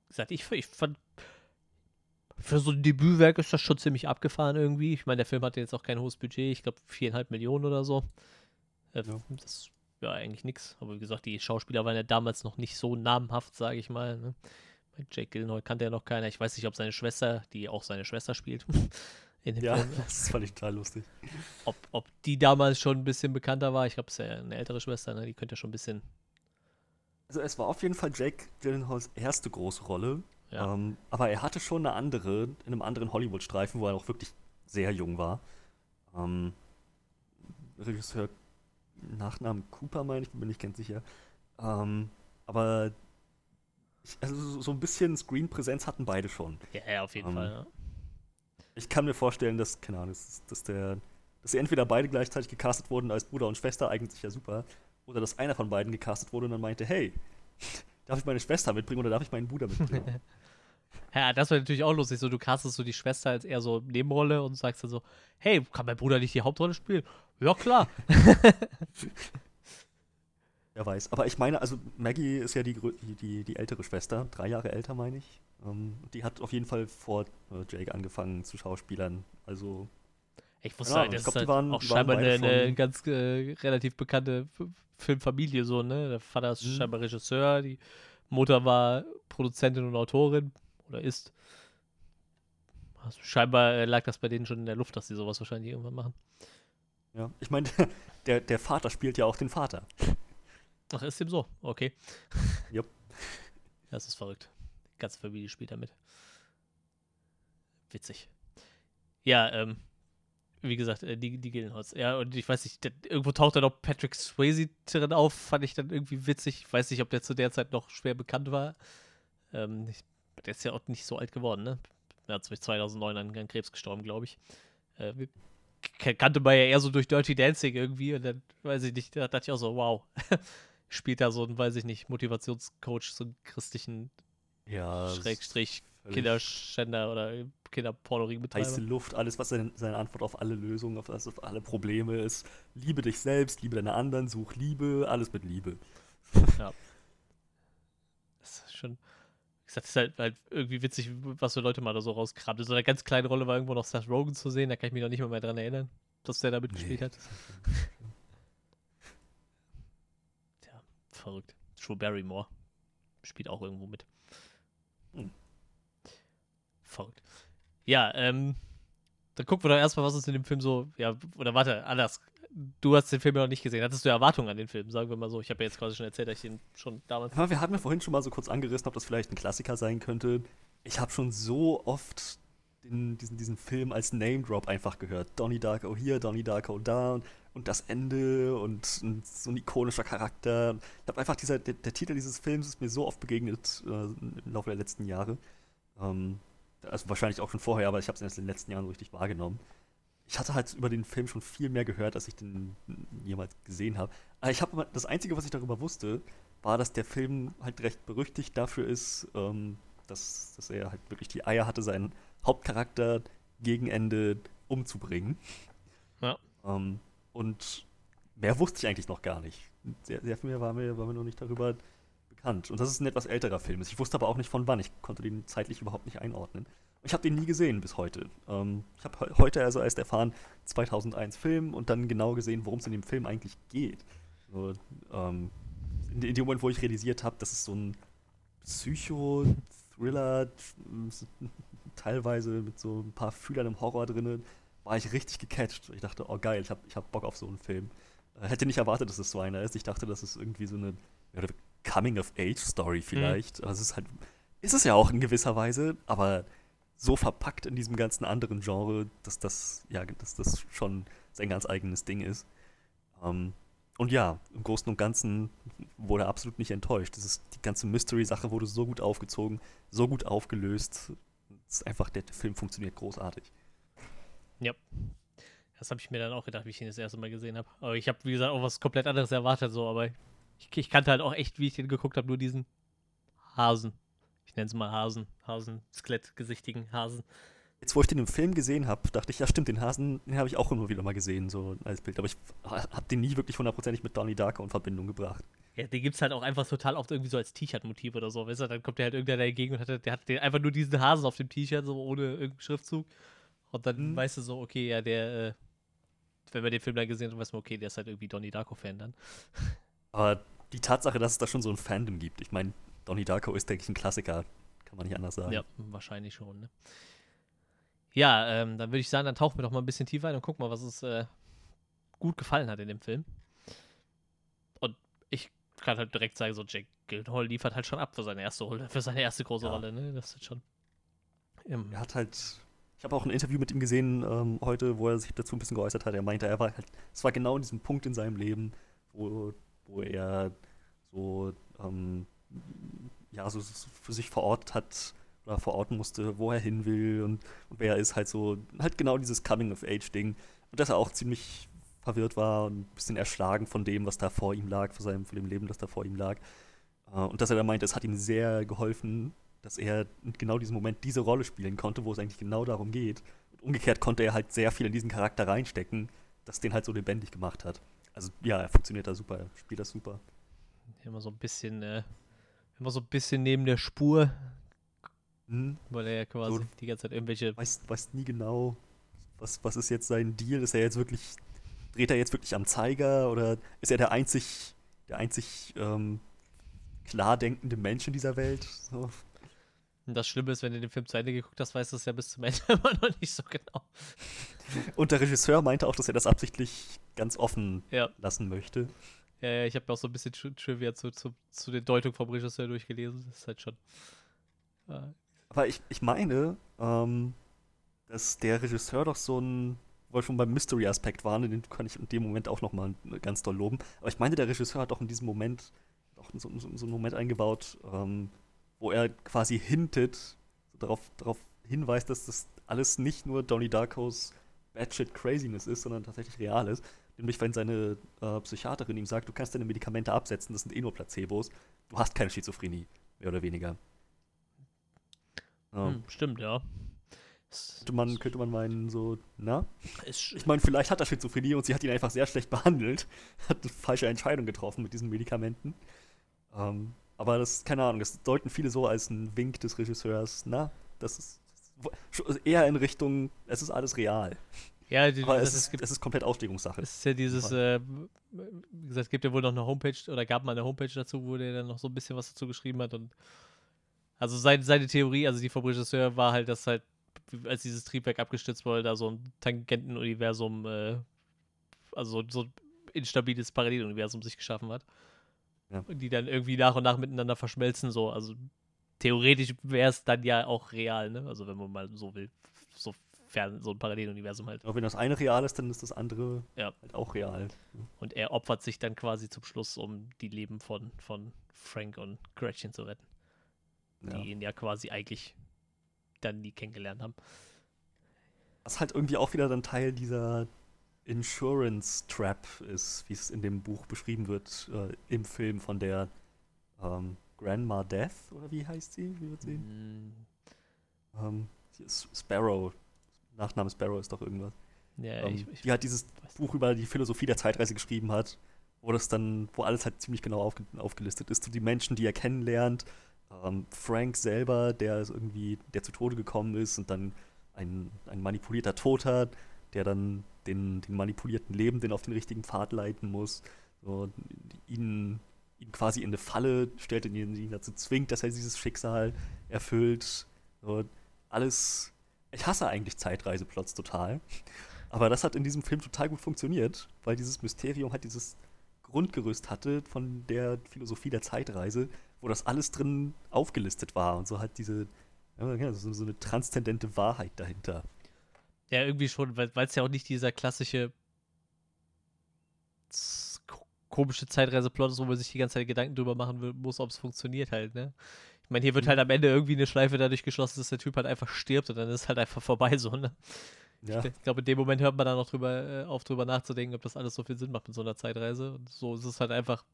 gesagt, ich, ich fand für so ein Debütwerk ist das schon ziemlich abgefahren irgendwie. Ich meine, der Film hatte jetzt auch kein hohes Budget, ich glaube viereinhalb Millionen oder so. Äh, ja. Das ja eigentlich nichts. Aber wie gesagt, die Schauspieler waren ja damals noch nicht so namhaft, sage ich mal. Ne? Bei Jake Gyllenhaal kannte ja noch keiner. Ich weiß nicht, ob seine Schwester, die auch seine Schwester spielt, in dem ja, Film. das fand ich total lustig. Ob, ob die damals schon ein bisschen bekannter war, ich glaube, es ist ja eine ältere Schwester, ne? die könnte ja schon ein bisschen. Also es war auf jeden Fall Jake Gyllenhaals erste große Rolle. Ja. Ähm, aber er hatte schon eine andere, in einem anderen Hollywood-Streifen, wo er auch wirklich sehr jung war. Ähm, Regisseur Nachnamen Cooper, meine ich, bin ich ganz sicher. Ähm, aber also so ein bisschen Screen-Präsenz hatten beide schon. Ja, ja auf jeden ähm, Fall. Ja ich kann mir vorstellen, dass, keine Ahnung, dass, dass, der, dass sie entweder beide gleichzeitig gecastet wurden als Bruder und Schwester, eigentlich ja super, oder dass einer von beiden gecastet wurde und dann meinte, hey, darf ich meine Schwester mitbringen oder darf ich meinen Bruder mitbringen? ja, das wäre natürlich auch lustig, so du castest so die Schwester als eher so Nebenrolle und sagst dann so, hey, kann mein Bruder nicht die Hauptrolle spielen? Ja, klar. wer weiß. Aber ich meine, also Maggie ist ja die, die, die ältere Schwester, drei Jahre älter, meine ich. Ähm, die hat auf jeden Fall vor äh, Jake angefangen zu Schauspielern. Also. Ich wusste ja, halt, das ist halt waren, auch scheinbar eine, eine, ganz äh, relativ bekannte Filmfamilie, so, ne? Der Vater ist mhm. scheinbar Regisseur, die Mutter war Produzentin und Autorin oder ist. Also scheinbar äh, lag das bei denen schon in der Luft, dass sie sowas wahrscheinlich irgendwann machen. Ja, ich meine, der, der Vater spielt ja auch den Vater. Ach, ist dem so? Okay. Jupp. Das ist verrückt. Die ganze Familie spielt damit. Witzig. Ja, ähm, wie gesagt, äh, die, die Gillenholz. Ja, und ich weiß nicht, irgendwo taucht dann auch Patrick Swayze drin auf, fand ich dann irgendwie witzig. Ich weiß nicht, ob der zu der Zeit noch schwer bekannt war. Ähm, ich, der ist ja auch nicht so alt geworden, ne? Er hat 2009 an, an Krebs gestorben, glaube ich. Äh, kannte man ja eher so durch Dirty Dancing irgendwie und dann, weiß ich nicht, da dachte ich auch so, wow. Spielt da so ein, weiß ich nicht, Motivationscoach, so einen christlichen ja, Schrägstrich Kinderschänder oder Kinderpornoring-Betreiber. Heiße Luft, alles, was seine, seine, Antwort auf alle Lösungen, auf, auf alle Probleme ist. Liebe dich selbst, liebe deine anderen, such Liebe, alles mit Liebe. Ja. Das ist schon. Wie gesagt, ist halt, halt irgendwie witzig, was für Leute mal da so rauskrabbeln. So eine ganz kleine Rolle war irgendwo noch Seth Rogen zu sehen, da kann ich mich noch nicht mal mehr dran erinnern, dass der da mitgespielt nee. hat. Tja, verrückt. Drew Barrymore spielt auch irgendwo mit. Hm. Verrückt. Ja, ähm, dann gucken wir doch erstmal, was uns in dem Film so, ja, oder warte, anders. Du hast den Film ja noch nicht gesehen. Hattest du Erwartungen an den Film, sagen wir mal so? Ich habe ja jetzt quasi schon erzählt, dass ich den schon damals. Wir hatten ja vorhin schon mal so kurz angerissen, ob das vielleicht ein Klassiker sein könnte. Ich habe schon so oft den, diesen, diesen Film als Name-Drop einfach gehört. Donnie Darko hier, Donnie Darko da und, und das Ende und, und, so ein ikonischer Charakter. Ich habe einfach dieser, der, der, Titel dieses Films ist mir so oft begegnet äh, im Laufe der letzten Jahre. Ähm, also wahrscheinlich auch schon vorher, aber ich habe es erst in den letzten Jahren so richtig wahrgenommen. Ich hatte halt über den Film schon viel mehr gehört, als ich den jemals gesehen habe. Aber ich habe das Einzige, was ich darüber wusste, war, dass der Film halt recht berüchtigt dafür ist, ähm, dass, dass er halt wirklich die Eier hatte, seinen Hauptcharakter gegen Ende umzubringen. Ja. Ähm, und mehr wusste ich eigentlich noch gar nicht. Sehr, sehr viel mehr war mir, war mir noch nicht darüber bekannt. Und das ist ein etwas älterer Film. Ich wusste aber auch nicht von wann. Ich konnte den zeitlich überhaupt nicht einordnen. Ich habe den nie gesehen bis heute. Ähm, ich habe heute also erst erfahren, 2001 Film und dann genau gesehen, worum es in dem Film eigentlich geht. So, ähm, in, in, dem Moment, wo ich realisiert habe, dass es so ein Psycho-Thriller, teilweise mit so ein paar Fühlern im Horror drin, war ich richtig gecatcht. Ich dachte, oh geil, ich habe ich hab Bock auf so einen Film. Äh, hätte nicht erwartet, dass es so einer ist. Ich dachte, das ist irgendwie so eine Coming-of-Age-Story vielleicht. Mhm. Also es ist halt, ist es ja auch in gewisser Weise, aber so verpackt in diesem ganzen anderen Genre, dass das, ja, dass das schon sein ganz eigenes Ding ist. Ähm, und ja, im Großen und Ganzen wurde er absolut nicht enttäuscht. Das ist die ganze Mystery-Sache wurde so gut aufgezogen, so gut aufgelöst. Es ist einfach, der Film funktioniert großartig. Ja. Das habe ich mir dann auch gedacht, wie ich ihn das erste Mal gesehen habe. Aber ich habe, wie gesagt, auch was komplett anderes erwartet, so, aber ich, ich kannte halt auch echt, wie ich den geguckt habe, nur diesen Hasen. Ich nenne es mal Hasen. Hasen, skelettgesichtigen Hasen. Jetzt, wo ich den im Film gesehen habe, dachte ich, ja stimmt, den Hasen, den habe ich auch immer wieder mal gesehen, so als Bild. Aber ich habe den nie wirklich hundertprozentig mit Donnie Darko in Verbindung gebracht. Ja, den gibt es halt auch einfach total oft irgendwie so als T-Shirt-Motiv oder so, weißt du? Dann kommt der halt irgendwer dagegen und hat, der hat den, einfach nur diesen Hasen auf dem T-Shirt, so ohne irgendeinen Schriftzug. Und dann mhm. weißt du so, okay, ja, der, äh, wenn man den Film dann gesehen hat, weiß man, okay, der ist halt irgendwie Donnie Darko-Fan dann. Aber die Tatsache, dass es da schon so ein Fandom gibt, ich meine, Donnie Darko ist, denke ich, ein Klassiker. Kann man nicht anders sagen. Ja, wahrscheinlich schon, ne? Ja, ähm, dann würde ich sagen, dann tauchen wir doch mal ein bisschen tiefer ein und gucken mal, was uns äh, gut gefallen hat in dem Film. Und ich kann halt direkt sagen, so Jake Gyllenhaal liefert halt schon ab für seine erste Rolle, für seine erste große ja. Rolle, ne? Das ist schon. er hat halt. Ich habe auch ein Interview mit ihm gesehen ähm, heute, wo er sich dazu ein bisschen geäußert hat. Er meinte, er war halt, es war genau in diesem Punkt in seinem Leben, wo wo er so, ähm, ja, so für sich verortet hat oder verorten musste, wo er hin will und, und wer er ist, halt so, halt genau dieses Coming-of-Age-Ding. Und dass er auch ziemlich verwirrt war und ein bisschen erschlagen von dem, was da vor ihm lag, von, seinem, von dem Leben, das da vor ihm lag. Äh, und dass er dann meinte, es hat ihm sehr geholfen, dass er in genau diesem Moment diese Rolle spielen konnte, wo es eigentlich genau darum geht. Und umgekehrt konnte er halt sehr viel in diesen Charakter reinstecken, das den halt so lebendig gemacht hat. Also ja, er funktioniert da super, er spielt das super. Immer so ein bisschen, äh, immer so ein bisschen neben der Spur, Hm, weil er ja quasi So. die ganze Zeit irgendwelche. weiß, weiß nie genau, was, was ist jetzt sein Deal? Ist er jetzt wirklich, dreht er jetzt wirklich am Zeiger oder ist er der einzig, der einzig ähm, klar denkende Mensch in dieser Welt? So. Und das Schlimme ist, wenn du den Film zu Ende geguckt hast, weißt du es ja bis zum Ende immer noch nicht so genau. Und der Regisseur meinte auch, dass er das absichtlich ganz offen Ja, lassen möchte. ja, ja ich habe auch so ein bisschen Tri- Trivia zu, zu, zu der Deutung vom Regisseur durchgelesen. Das ist halt schon. Äh, Aber ich, ich meine, ähm, dass der Regisseur doch so ein, wo wir schon beim Mystery-Aspekt waren, den kann ich in dem Moment auch nochmal ganz doll loben. Aber ich meine, der Regisseur hat doch in diesem Moment auch so, so, so einen Moment eingebaut, ähm, wo er quasi hintet, darauf, darauf hinweist, dass das alles nicht nur Donnie Darkos Batshit Craziness ist, sondern tatsächlich real ist. Nämlich, wenn seine äh, Psychiaterin ihm sagt, du kannst deine Medikamente absetzen, das sind eh nur Placebos, du hast keine Schizophrenie, mehr oder weniger. Ja. hm, stimmt, ja. Könnte man, könnte man meinen, so, na? Ich meine, vielleicht hat er Schizophrenie und sie hat ihn einfach sehr schlecht behandelt. Hat eine falsche Entscheidung getroffen mit diesen Medikamenten. Ähm, aber das, keine Ahnung, das deuten viele so als ein Wink des Regisseurs. Na, das ist schon eher in Richtung, es ist alles real. ja, die, Aber das es ist, gibt, es ist komplett Auslegungssache. es ist ja dieses, äh, wie gesagt, es gibt ja wohl noch eine Homepage oder gab mal eine Homepage dazu, wo der dann noch so ein bisschen was dazu geschrieben hat und also seine, seine Theorie, also die vom Regisseur, war halt, dass halt, als dieses Triebwerk abgestürzt wurde, da so ein Tangentenuniversum, äh, also so, so ein instabiles Paralleluniversum sich geschaffen hat. Ja. Und die dann irgendwie nach und nach miteinander verschmelzen, so. Also theoretisch wäre es dann ja auch real, ne? Also wenn man mal so will, sofern so ein Paralleluniversum halt. Aber wenn das eine real ist, dann ist das andere Ja. halt auch real. Und er opfert sich dann quasi zum Schluss, um die Leben von, von Frank und Gretchen zu retten, Ja. die ihn ja quasi eigentlich dann nie kennengelernt haben. Was halt irgendwie auch wieder dann Teil dieser Insurance Trap ist, wie es in dem Buch beschrieben wird, äh, im Film von der ähm, Grandma Death, oder wie heißt sie? Wie wird sie? Mm, Ähm, sie Sparrow. Nachname Sparrow ist doch irgendwas. Ja, ähm, ich, ich, die halt dieses Buch über die Philosophie der Zeitreise geschrieben hat, wo das dann, wo alles halt ziemlich genau aufge aufgelistet ist. So die Menschen, die er kennenlernt, ähm, Frank selber, der ist irgendwie, der zu Tode gekommen ist und dann ein, ein manipulierter Tod hat, der dann den, den manipulierten Lebenden auf den richtigen Pfad leiten muss, so, ihn, ihn quasi in eine Falle stellt und ihn, ihn dazu zwingt, dass er dieses Schicksal erfüllt. So, alles. Ich hasse eigentlich Zeitreiseplots total. Aber das hat in diesem Film total gut funktioniert, weil dieses Mysterium halt dieses Grundgerüst hatte von der Philosophie der Zeitreise, wo das alles drin aufgelistet war und so halt diese, ja, so, so eine transzendente Wahrheit dahinter. Ja, irgendwie schon, weil es ja auch nicht dieser klassische komische Zeitreiseplot ist, wo man sich die ganze Zeit Gedanken drüber machen will, muss, ob es funktioniert halt, ne? Ich meine, hier wird Mhm. halt am Ende irgendwie eine Schleife dadurch geschlossen, dass der Typ halt einfach stirbt und dann ist halt einfach vorbei so, ne? Ja, Ich glaube, in dem Moment hört man dann noch drüber äh, auf, drüber nachzudenken, ob das alles so viel Sinn macht mit so einer Zeitreise. Und so ist es halt einfach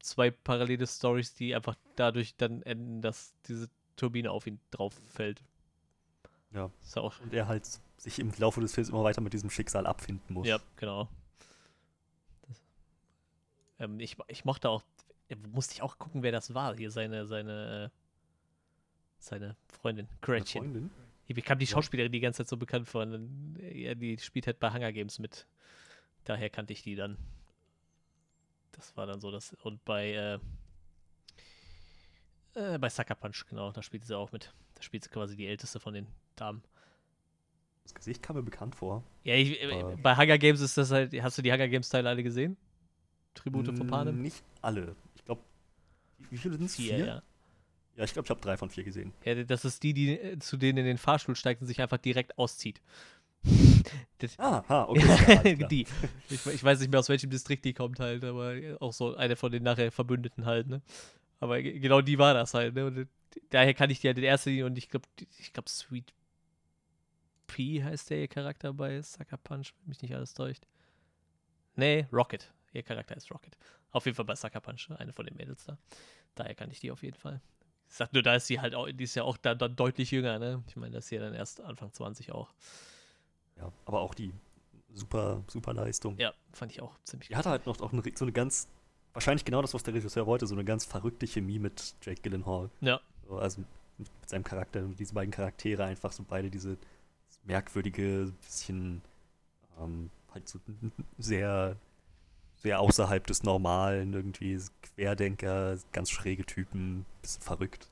zwei parallele Stories, die einfach dadurch dann enden, dass diese Turbine auf ihn drauf fällt. Ja. Ist ja auch. und er halt sich im Laufe des Films immer weiter mit diesem Schicksal abfinden muss. Ja, genau. Das, ähm, ich, ich mochte auch, äh, musste ich auch gucken, wer das war. Hier seine, seine, äh, seine Freundin, Gretchen. Freundin? Hier bekam die. Schauspielerin die ganze Zeit so bekannt vor. die spielt halt bei Hunger Games mit. Daher kannte ich die dann. Das war dann so das. Und bei, äh, äh, bei Sucker Punch, genau, da spielt sie auch mit. Da spielt sie quasi die älteste von den Damen. Das Gesicht kam mir bekannt vor. Ja, ich, äh, bei Hunger Games ist das halt. Hast du die Hunger Games Teile alle gesehen? Tribute von Panem? Nicht alle. Ich glaube, wie viele sind es? Vier, ja. Ja, ich glaube, ich habe drei von vier gesehen. ja. Das ist die, die äh, zu denen in den Fahrstuhl steigt und sich einfach direkt auszieht. Das, Ah, ha, okay. ja, die. Ich, ich weiß nicht mehr, aus welchem Distrikt die kommt halt, aber auch so eine von den nachher Verbündeten halt, ne? Aber ge- genau die war das halt, ne? Und äh, daher kann ich die halt in erster Linie und ich glaube, ich glaube, Sweet P heißt der ihr Charakter bei Sucker Punch, wenn mich nicht alles täuscht. Nee, Rocket. Ihr Charakter ist Rocket. Auf jeden Fall bei Sucker Punch, eine von den Mädels da. Daher kann ich die auf jeden Fall. Ich sag nur, da ist sie halt auch, die ist ja auch da, dann deutlich jünger, ne? Ich meine, das ist ja dann erst Anfang 20 auch. Ja, aber auch die super, super Leistung. Ja, fand ich auch ziemlich Die hatte halt noch auch eine, so eine ganz wahrscheinlich genau das, was der Regisseur wollte, so eine ganz verrückte Chemie mit Jake Gyllenhaal. Ja. So, also mit seinem Charakter, diese beiden Charaktere einfach so beide diese merkwürdige, bisschen ähm, halt so sehr, sehr außerhalb des Normalen, irgendwie Querdenker, ganz schräge Typen, bisschen verrückt.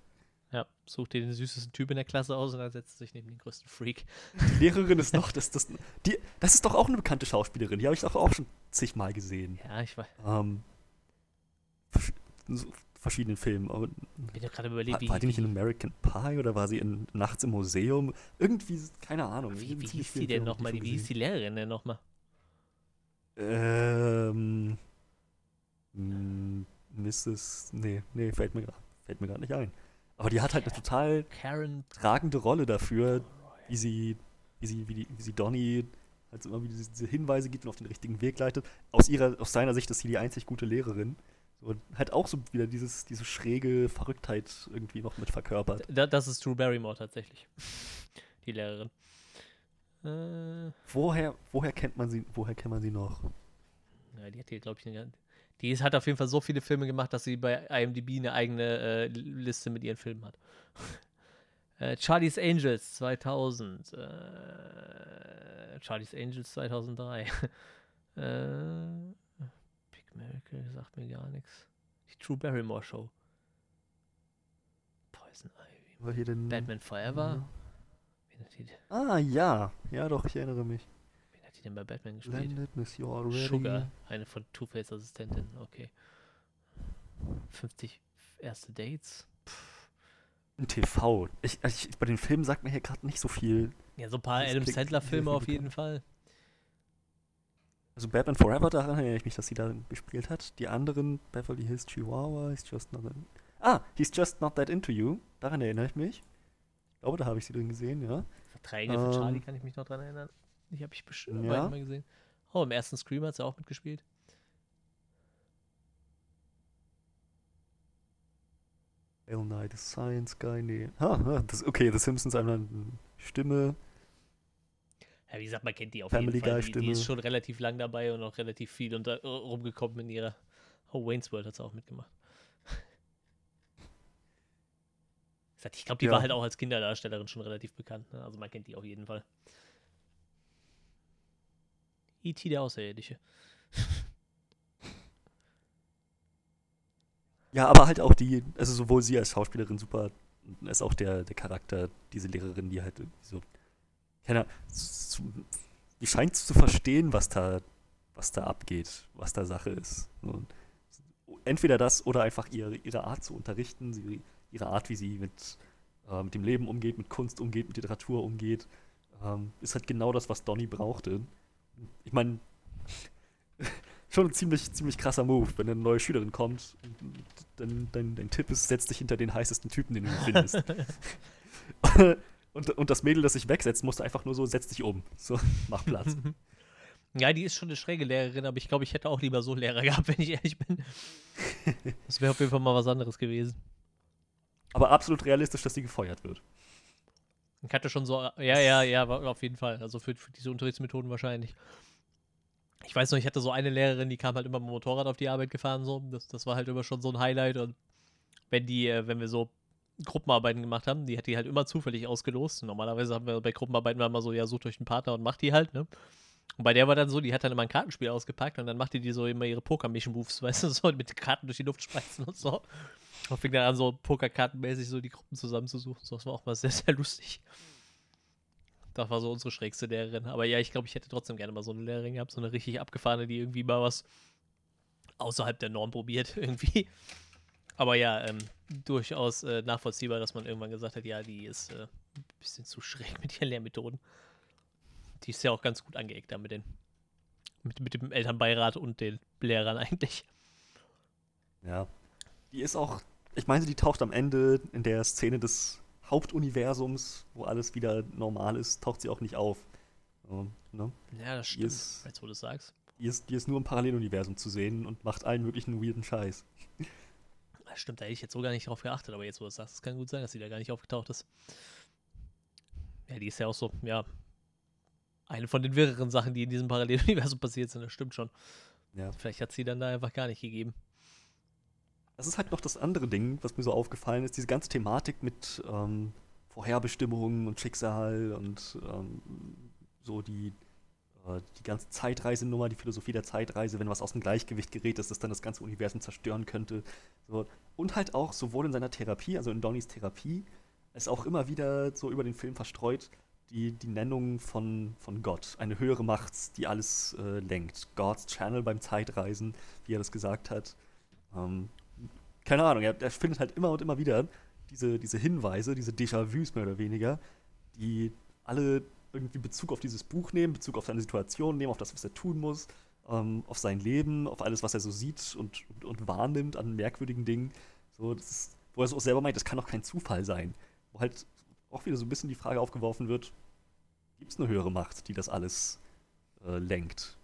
Ja, such dir den süßesten Typ in der Klasse aus und dann setzt sich neben den größten Freak. Die Lehrerin ist noch, das, das, die, das ist doch auch eine bekannte Schauspielerin, die habe ich doch auch schon zigmal gesehen. Ja, ich weiß. Ähm, so verschiedenen Filmen. Aber bin ja gerade überlegt, war, war die nicht in American Pie oder war sie in Nachts im Museum? Irgendwie, keine Ahnung. Wie, wie hieß die denn nochmal? Wie hieß die Lehrerin denn nochmal? Ähm. Mrs. Nee, nee, fällt mir, fällt mir gerade nicht ein. Aber die hat halt eine total Karen tragende Rolle dafür, wie sie, wie sie, wie, die, wie sie Donny halt immer wieder diese Hinweise gibt und auf den richtigen Weg leitet. Aus ihrer, aus seiner Sicht ist sie die einzig gute Lehrerin. So, halt auch so wieder dieses, diese schräge Verrücktheit irgendwie noch mit verkörpert. Da, das ist Drew Barrymore tatsächlich. Die Lehrerin. Äh, woher, woher kennt man sie, woher kennt man sie noch? Ja, die hat hier, glaube ich, eine, die hat auf jeden Fall so viele Filme gemacht, dass sie bei IMDb eine eigene äh, Liste mit ihren Filmen hat. äh, Charlie's Angels 2000. Äh, Charlie's Angels 2003. äh, Miracle sagt mir gar nichts. Die True Barrymore Show. Poison Ivy. War hier denn Batman Forever. Ah, ja. Ja, doch, ich erinnere mich. Wen hat die denn bei Batman gespielt? Blended, Miss You Already. Sugar, eine von Two-Face Assistentin. Okay. 50 erste Dates. Ein TV. Ich, ich, bei den Filmen sagt mir hier gerade nicht so viel. Ja, so ein paar Adam Sandler-Filme auf jeden Fall. Also Batman Forever, daran erinnere ich mich, dass sie da gespielt hat. Die anderen, Beverly Hills Chihuahua, He's Just Not That... Ah, He's Just Not That Into You. Daran erinnere ich mich. Ich glaube, da habe ich sie drin gesehen, ja. Verträge ähm, von Charlie kann ich mich noch dran erinnern. Die habe ich bestimmt ja. mal gesehen. Oh, im ersten Screamer hat sie auch mitgespielt. L. Night, the Science Guy, nee. Ha, das, okay, The Simpsons einmal Stimme. Ja, wie gesagt, man kennt die auf Family jeden Fall. Die, die, ist schon relativ lang dabei und auch relativ viel da, äh, rumgekommen in ihrer. Oh, Wayne's World hat sie auch mitgemacht. ich glaube, die ja. war halt auch als Kinderdarstellerin schon relativ bekannt. Ne? Also man kennt die auf jeden Fall. E.T. der Außerirdische. Ja, aber halt auch die, also sowohl sie als Schauspielerin super, als auch der, der Charakter, diese Lehrerin, die halt irgendwie so keine die scheint zu verstehen, was da, was da abgeht, was da Sache ist. Und entweder das oder einfach ihre, ihre Art zu unterrichten, sie, ihre Art, wie sie mit, äh, mit dem Leben umgeht, mit Kunst umgeht, mit Literatur umgeht, ähm, ist halt genau das, was Donny brauchte. Ich meine, schon ein ziemlich, ziemlich krasser Move, wenn eine neue Schülerin kommt. Dann dein, dein Tipp ist, setz dich hinter den heißesten Typen, den du findest. Und, und das Mädel, das sich wegsetzt, musste einfach nur so, setz dich um. So, mach Platz. Ja, die ist schon eine schräge Lehrerin, aber ich glaube, ich hätte auch lieber so einen Lehrer gehabt, wenn ich ehrlich bin. Das wäre auf jeden Fall mal was anderes gewesen. Aber absolut realistisch, dass sie gefeuert wird. Ich hatte schon so, ja, ja, ja, auf jeden Fall. Also für, für diese Unterrichtsmethoden wahrscheinlich. Ich weiß noch, ich hatte so eine Lehrerin, die kam halt immer mit dem Motorrad auf die Arbeit gefahren, so. Das, das war halt immer schon so ein Highlight. Und wenn die, äh, wenn wir so Gruppenarbeiten gemacht haben, die hat die halt immer zufällig ausgelost. Normalerweise haben wir bei Gruppenarbeiten immer so, ja, sucht euch einen Partner und macht die halt, ne? Und bei der war dann so, die hat dann immer ein Kartenspiel ausgepackt und dann machte die so immer ihre Poker-Mission-Moves, weißt du, so mit Karten durch die Luft spreizen und so. Und fing dann an, so Pokerkartenmäßig so die Gruppen zusammenzusuchen. So, das war auch mal sehr, sehr lustig. Das war so unsere schrägste Lehrerin. Aber ja, ich glaube, ich hätte trotzdem gerne mal so eine Lehrerin gehabt, so eine richtig abgefahrene, die irgendwie mal was außerhalb der Norm probiert, irgendwie. Aber ja, ähm, durchaus äh, nachvollziehbar, dass man irgendwann gesagt hat, ja, die ist äh, ein bisschen zu schräg mit ihren Lehrmethoden. Die ist ja auch ganz gut angeeckt da mit, den, mit, mit dem Elternbeirat und den Lehrern eigentlich. Ja. Die ist auch, ich meine, die taucht am Ende in der Szene des Hauptuniversums, wo alles wieder normal ist, taucht sie auch nicht auf. Um, ne? Ja, das stimmt, ist, jetzt wo du sagst. Die ist, die ist nur im Paralleluniversum zu sehen und macht allen möglichen weirden Scheiß. Stimmt, da hätte ich jetzt so gar nicht drauf geachtet, aber jetzt, wo du sagst, es kann gut sein, dass sie da gar nicht aufgetaucht ist. Ja, die ist ja auch so, ja, eine von den wirreren Sachen, die in diesem Paralleluniversum passiert sind, das stimmt schon. Ja. Vielleicht hat sie dann da einfach gar nicht gegeben. das ist halt noch das andere Ding, was mir so aufgefallen ist, diese ganze Thematik mit ähm, Vorherbestimmungen und Schicksal und ähm, so die, die ganze Zeitreisenummer, die Philosophie der Zeitreise, wenn was aus dem Gleichgewicht gerät, dass das dann das ganze Universum zerstören könnte. So. Und halt auch sowohl in seiner Therapie, also in Donnys Therapie, es auch immer wieder so über den Film verstreut, die, die Nennung von, von Gott, eine höhere Macht, die alles äh, lenkt. God's Channel beim Zeitreisen, wie er das gesagt hat. Ähm, keine Ahnung, er, er, findet halt immer und immer wieder diese, diese Hinweise, diese Déjà-vus mehr oder weniger, die alle irgendwie Bezug auf dieses Buch nehmen, Bezug auf seine Situation nehmen, auf das, was er tun muss, ähm, auf sein Leben, auf alles, was er so sieht und, und, und wahrnimmt an merkwürdigen Dingen. So, ist, wo er so auch selber meint, das kann doch kein Zufall sein. Wo halt auch wieder so ein bisschen die Frage aufgeworfen wird, gibt es eine höhere Macht, die das alles äh, lenkt?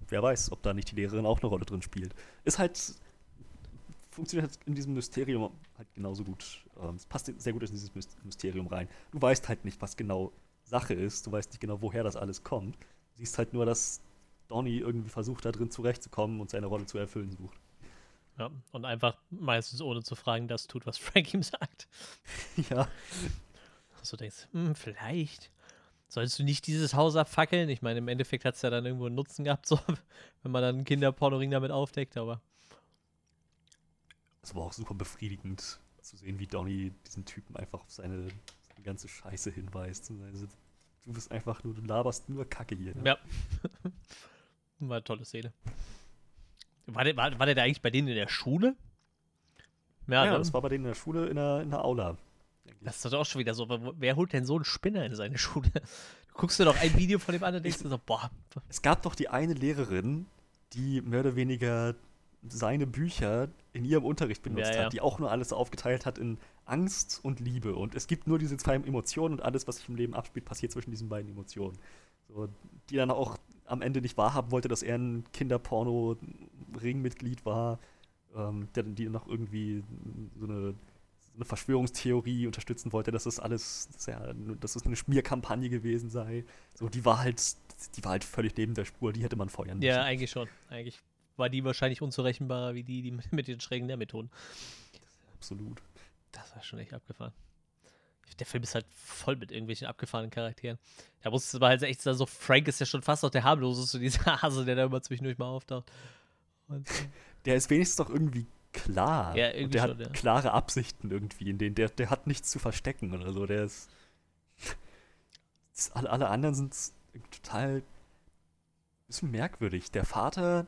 Und wer weiß, ob da nicht die Lehrerin auch eine Rolle drin spielt. Ist halt, funktioniert halt in diesem Mysterium halt genauso gut. Ähm, es passt sehr gut in dieses Mysterium rein. Du weißt halt nicht, was genau Sache ist, du weißt nicht genau, woher das alles kommt. Du siehst halt nur, dass Donny irgendwie versucht, da drin zurechtzukommen und seine Rolle zu erfüllen sucht. Ja, und einfach meistens ohne zu fragen, das tut, was Frank ihm sagt. Ja. Du denkst, hm, vielleicht solltest du nicht dieses Haus abfackeln. Ich meine, im Endeffekt hat es ja dann irgendwo einen Nutzen gehabt, so, wenn man dann einen Kinderpornoring damit aufdeckt, aber. Es war auch super befriedigend zu sehen, wie Donny diesen Typen einfach auf seine, seine ganze Scheiße hinweist. Also, du bist einfach nur, du laberst nur Kacke hier. Ne? Ja. war eine tolle Szene. War der, war, war der da eigentlich bei denen in der Schule? Ja, ja ne? das war bei denen in der Schule in der, in der Aula. Das ist doch auch schon wieder so. Wer holt denn so einen Spinner in seine Schule? Du guckst dir doch ein Video von dem anderen denkst dir so, boah. Es gab doch die eine Lehrerin, die mehr oder weniger seine Bücher in ihrem Unterricht benutzt ja, ja. hat, die auch nur alles aufgeteilt hat in Angst und Liebe. Und es gibt nur diese zwei Emotionen und alles, was sich im Leben abspielt, passiert zwischen diesen beiden Emotionen. So, die dann auch am Ende nicht wahrhaben wollte, dass er ein Kinderporno-Ringmitglied war, ähm, der die noch irgendwie so eine, so eine, Verschwörungstheorie unterstützen wollte, dass das alles, sehr, dass es eine Schmierkampagne gewesen sei. So, die war halt, die war halt völlig neben der Spur, die hätte man feuern müssen. Ja, eigentlich schon. Eigentlich war die wahrscheinlich unzurechenbarer wie die, die mit, mit den schrägen Lehrmethoden. Absolut. Das war schon echt abgefahren der Film ist halt voll mit irgendwelchen abgefahrenen Charakteren. Da muss es aber halt echt so, Frank ist ja schon fast noch der harmloseste, dieser Hase, der da immer zwischendurch mal auftaucht. Und, der ist wenigstens doch irgendwie klar. Ja, irgendwie und der schon, hat ja. klare Absichten irgendwie, in denen der, der hat nichts zu verstecken oder so. Der ist. alle, alle anderen sind total bisschen merkwürdig. Der Vater,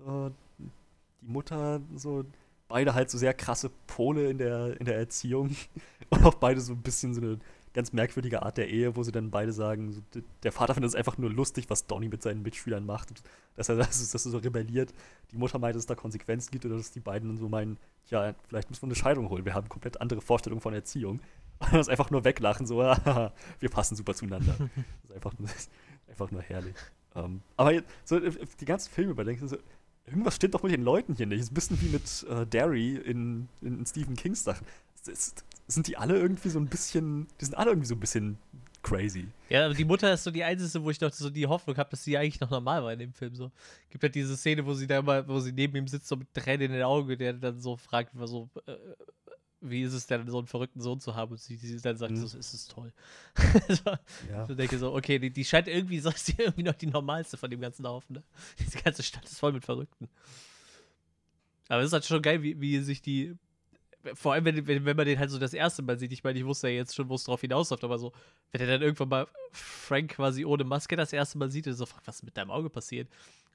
äh, die Mutter, so beide halt so sehr krasse Pole in der, in der Erziehung. Und auch beide so ein bisschen so eine ganz merkwürdige Art der Ehe, wo sie dann beide sagen, so, der Vater findet es einfach nur lustig, was Donny mit seinen Mitschülern macht, dass er, dass, dass er so rebelliert. Die Mutter meint, dass es da Konsequenzen gibt oder dass die beiden dann so meinen, ja, vielleicht müssen wir eine Scheidung holen, wir haben komplett andere Vorstellungen von Erziehung. Und das einfach nur weglachen, so, wir passen super zueinander. Das ist einfach, das ist einfach nur herrlich. Um, ähm, aber so, die ganzen Filme überdenken, so, irgendwas stimmt doch mit den Leuten hier nicht. Es ist ein bisschen wie mit äh, Derry in, in, Stephen Kings Sachen. sind die alle irgendwie so ein bisschen, die sind alle irgendwie so ein bisschen crazy. Ja, die Mutter ist so die einzige, wo ich noch so die Hoffnung habe, dass sie eigentlich noch normal war in dem Film. So gibt halt diese Szene, wo sie da immer, wo sie neben ihm sitzt, so mit Tränen in den Augen, der dann so fragt, so, äh, wie ist es denn, so einen verrückten Sohn zu haben? Und sie, sie dann sagt, mhm. so, ist es toll. so, ja. Ich denke so, okay, die, die scheint irgendwie, so ist sie irgendwie noch die normalste von dem ganzen Haufen. Ne? Diese ganze Stadt ist voll mit Verrückten. Aber es ist halt schon geil, wie, wie sich die, vor allem, wenn, wenn, wenn man den halt so das erste Mal sieht, ich meine, ich wusste ja jetzt schon, wo es drauf hinausläuft, aber so, wenn er dann irgendwann mal Frank quasi ohne Maske das erste Mal sieht, ist so, was ist mit deinem Auge passiert?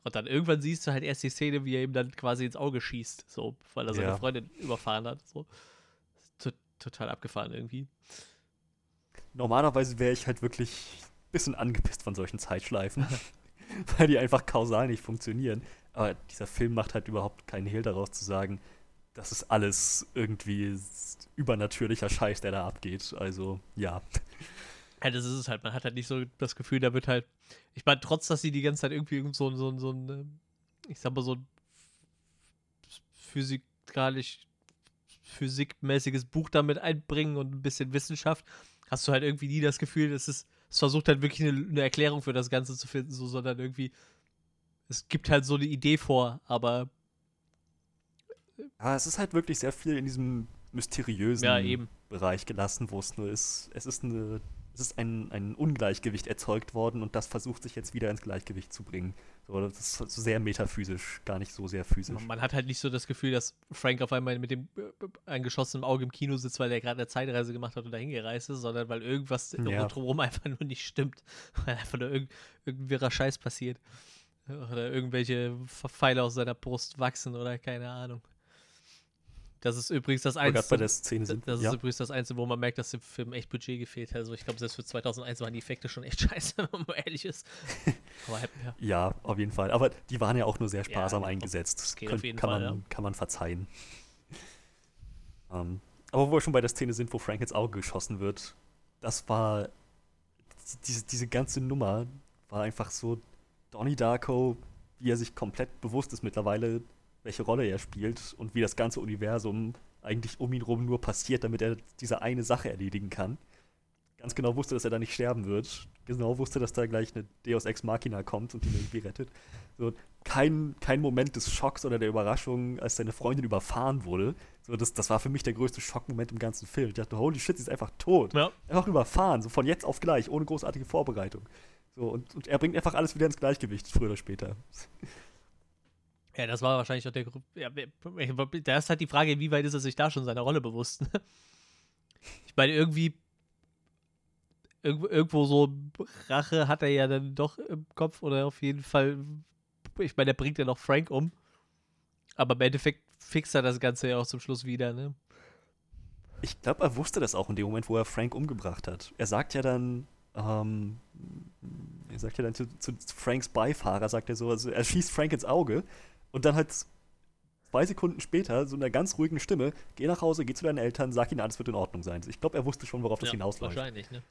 Und dann irgendwann siehst du halt erst die Szene, wie er ihm dann quasi ins Auge schießt, so, weil er seine ja. Freundin überfahren hat. So total abgefahren irgendwie. Normalerweise wäre ich halt wirklich ein bisschen angepisst von solchen Zeitschleifen, weil die einfach kausal nicht funktionieren. Aber dieser Film macht halt überhaupt keinen Hehl daraus zu sagen, das ist alles irgendwie übernatürlicher Scheiß, der da abgeht. Also, ja. Ja, das ist es halt. Man hat halt nicht so das Gefühl, da wird halt. Ich meine, trotz, dass sie die ganze Zeit irgendwie so, so, so ein, ich sag mal, so ein physikalisch physikmäßiges Buch damit einbringen und ein bisschen Wissenschaft, hast du halt irgendwie nie das Gefühl, dass es, es versucht halt wirklich eine, eine Erklärung für das Ganze zu finden, so, sondern irgendwie, es gibt halt so eine Idee vor, aber Aber es ist halt wirklich sehr viel in diesem mysteriösen ja, Bereich gelassen, wo es nur ist, es ist eine, es ist ein, ein Ungleichgewicht erzeugt worden und das versucht sich jetzt wieder ins Gleichgewicht zu bringen. So, das ist so sehr metaphysisch, gar nicht so sehr physisch. Man hat halt nicht so das Gefühl, dass Frank auf einmal mit dem äh, eingeschossenen Auge im Kino sitzt, weil er gerade eine Zeitreise gemacht hat und dahin gereist ist, sondern weil irgendwas ja. drumherum einfach nur nicht stimmt. Weil einfach nur irgend, irgendein Scheiß passiert. Oder irgendwelche Pfeile aus seiner Brust wachsen oder keine Ahnung. Das ist übrigens das Einzige. Szene sind, das ist ja. übrigens das Einzige, wo man merkt, dass dem Film echt Budget gefehlt hat. Also ich glaube, selbst für 2001 waren die Effekte schon echt scheiße, wenn man mal ehrlich ist. Aber, ja. ja. auf jeden Fall. Aber die waren ja auch nur sehr sparsam ja, eingesetzt. Das geht Kön auf jeden kann, Fall, man, kann man verzeihen. um, ähm, aber wo wir schon bei der Szene sind, wo Frank ins Auge geschossen wird, das war. Diese, diese ganze Nummer war einfach so Donnie Darko, wie er sich komplett bewusst ist mittlerweile, welche Rolle er spielt und wie das ganze Universum eigentlich um ihn rum nur passiert, damit er diese eine Sache erledigen kann. Ganz genau wusste, dass er da nicht sterben wird. Genau wusste, dass da gleich eine Deus Ex Machina kommt und ihn irgendwie rettet. So, kein, kein Moment des Schocks oder der Überraschung, als seine Freundin überfahren wurde. So, das, das war für mich der größte Schockmoment im ganzen Film. Ich dachte, holy shit, sie ist einfach tot. Ja. Einfach überfahren, so von jetzt auf gleich, ohne großartige Vorbereitung. So, und, und er bringt einfach alles wieder ins Gleichgewicht, früher oder später. Ja, das war wahrscheinlich auch der Grund. Ja, da ist halt die Frage, wie weit ist er sich da schon seiner Rolle bewusst? ich meine, irgendwie. Irgendwo so Rache hat er ja dann doch im Kopf oder auf jeden Fall. Ich meine, er bringt ja noch Frank um. Aber im Endeffekt fixt er das Ganze ja auch zum Schluss wieder, ne? Ich glaube, er wusste das auch in dem Moment, wo er Frank umgebracht hat. Er sagt ja dann, ähm, er sagt ja dann zu, zu Franks Beifahrer, sagt er so, also er schießt Frank ins Auge und dann halt zwei Sekunden später, so in einer ganz ruhigen Stimme, geh nach Hause, geh zu deinen Eltern, sag ihnen, alles wird in Ordnung sein. Ich glaube, er wusste schon, worauf das ja, hinausläuft. Wahrscheinlich, ne?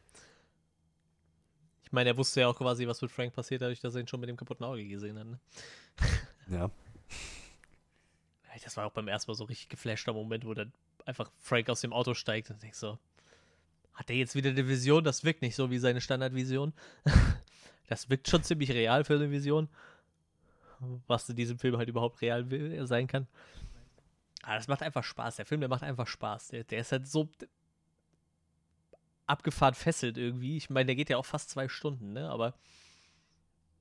Ich meine, er wusste ja auch quasi, was mit Frank passiert, dadurch, dass er ihn schon mit dem kaputten Auge gesehen hat, ne? Ja. Das war auch beim ersten Mal so richtig geflashter Moment, wo dann einfach Frank aus dem Auto steigt und denkst so, hat er jetzt wieder eine Vision? Das wirkt nicht so wie seine Standardvision. das wirkt schon ziemlich real für eine Vision was in diesem Film halt überhaupt real sein kann. Aber das macht einfach Spaß. Der Film, der macht einfach Spaß. Der, der ist halt so abgefahren fesselt irgendwie. Ich meine, der geht ja auch fast zwei Stunden, ne? Aber.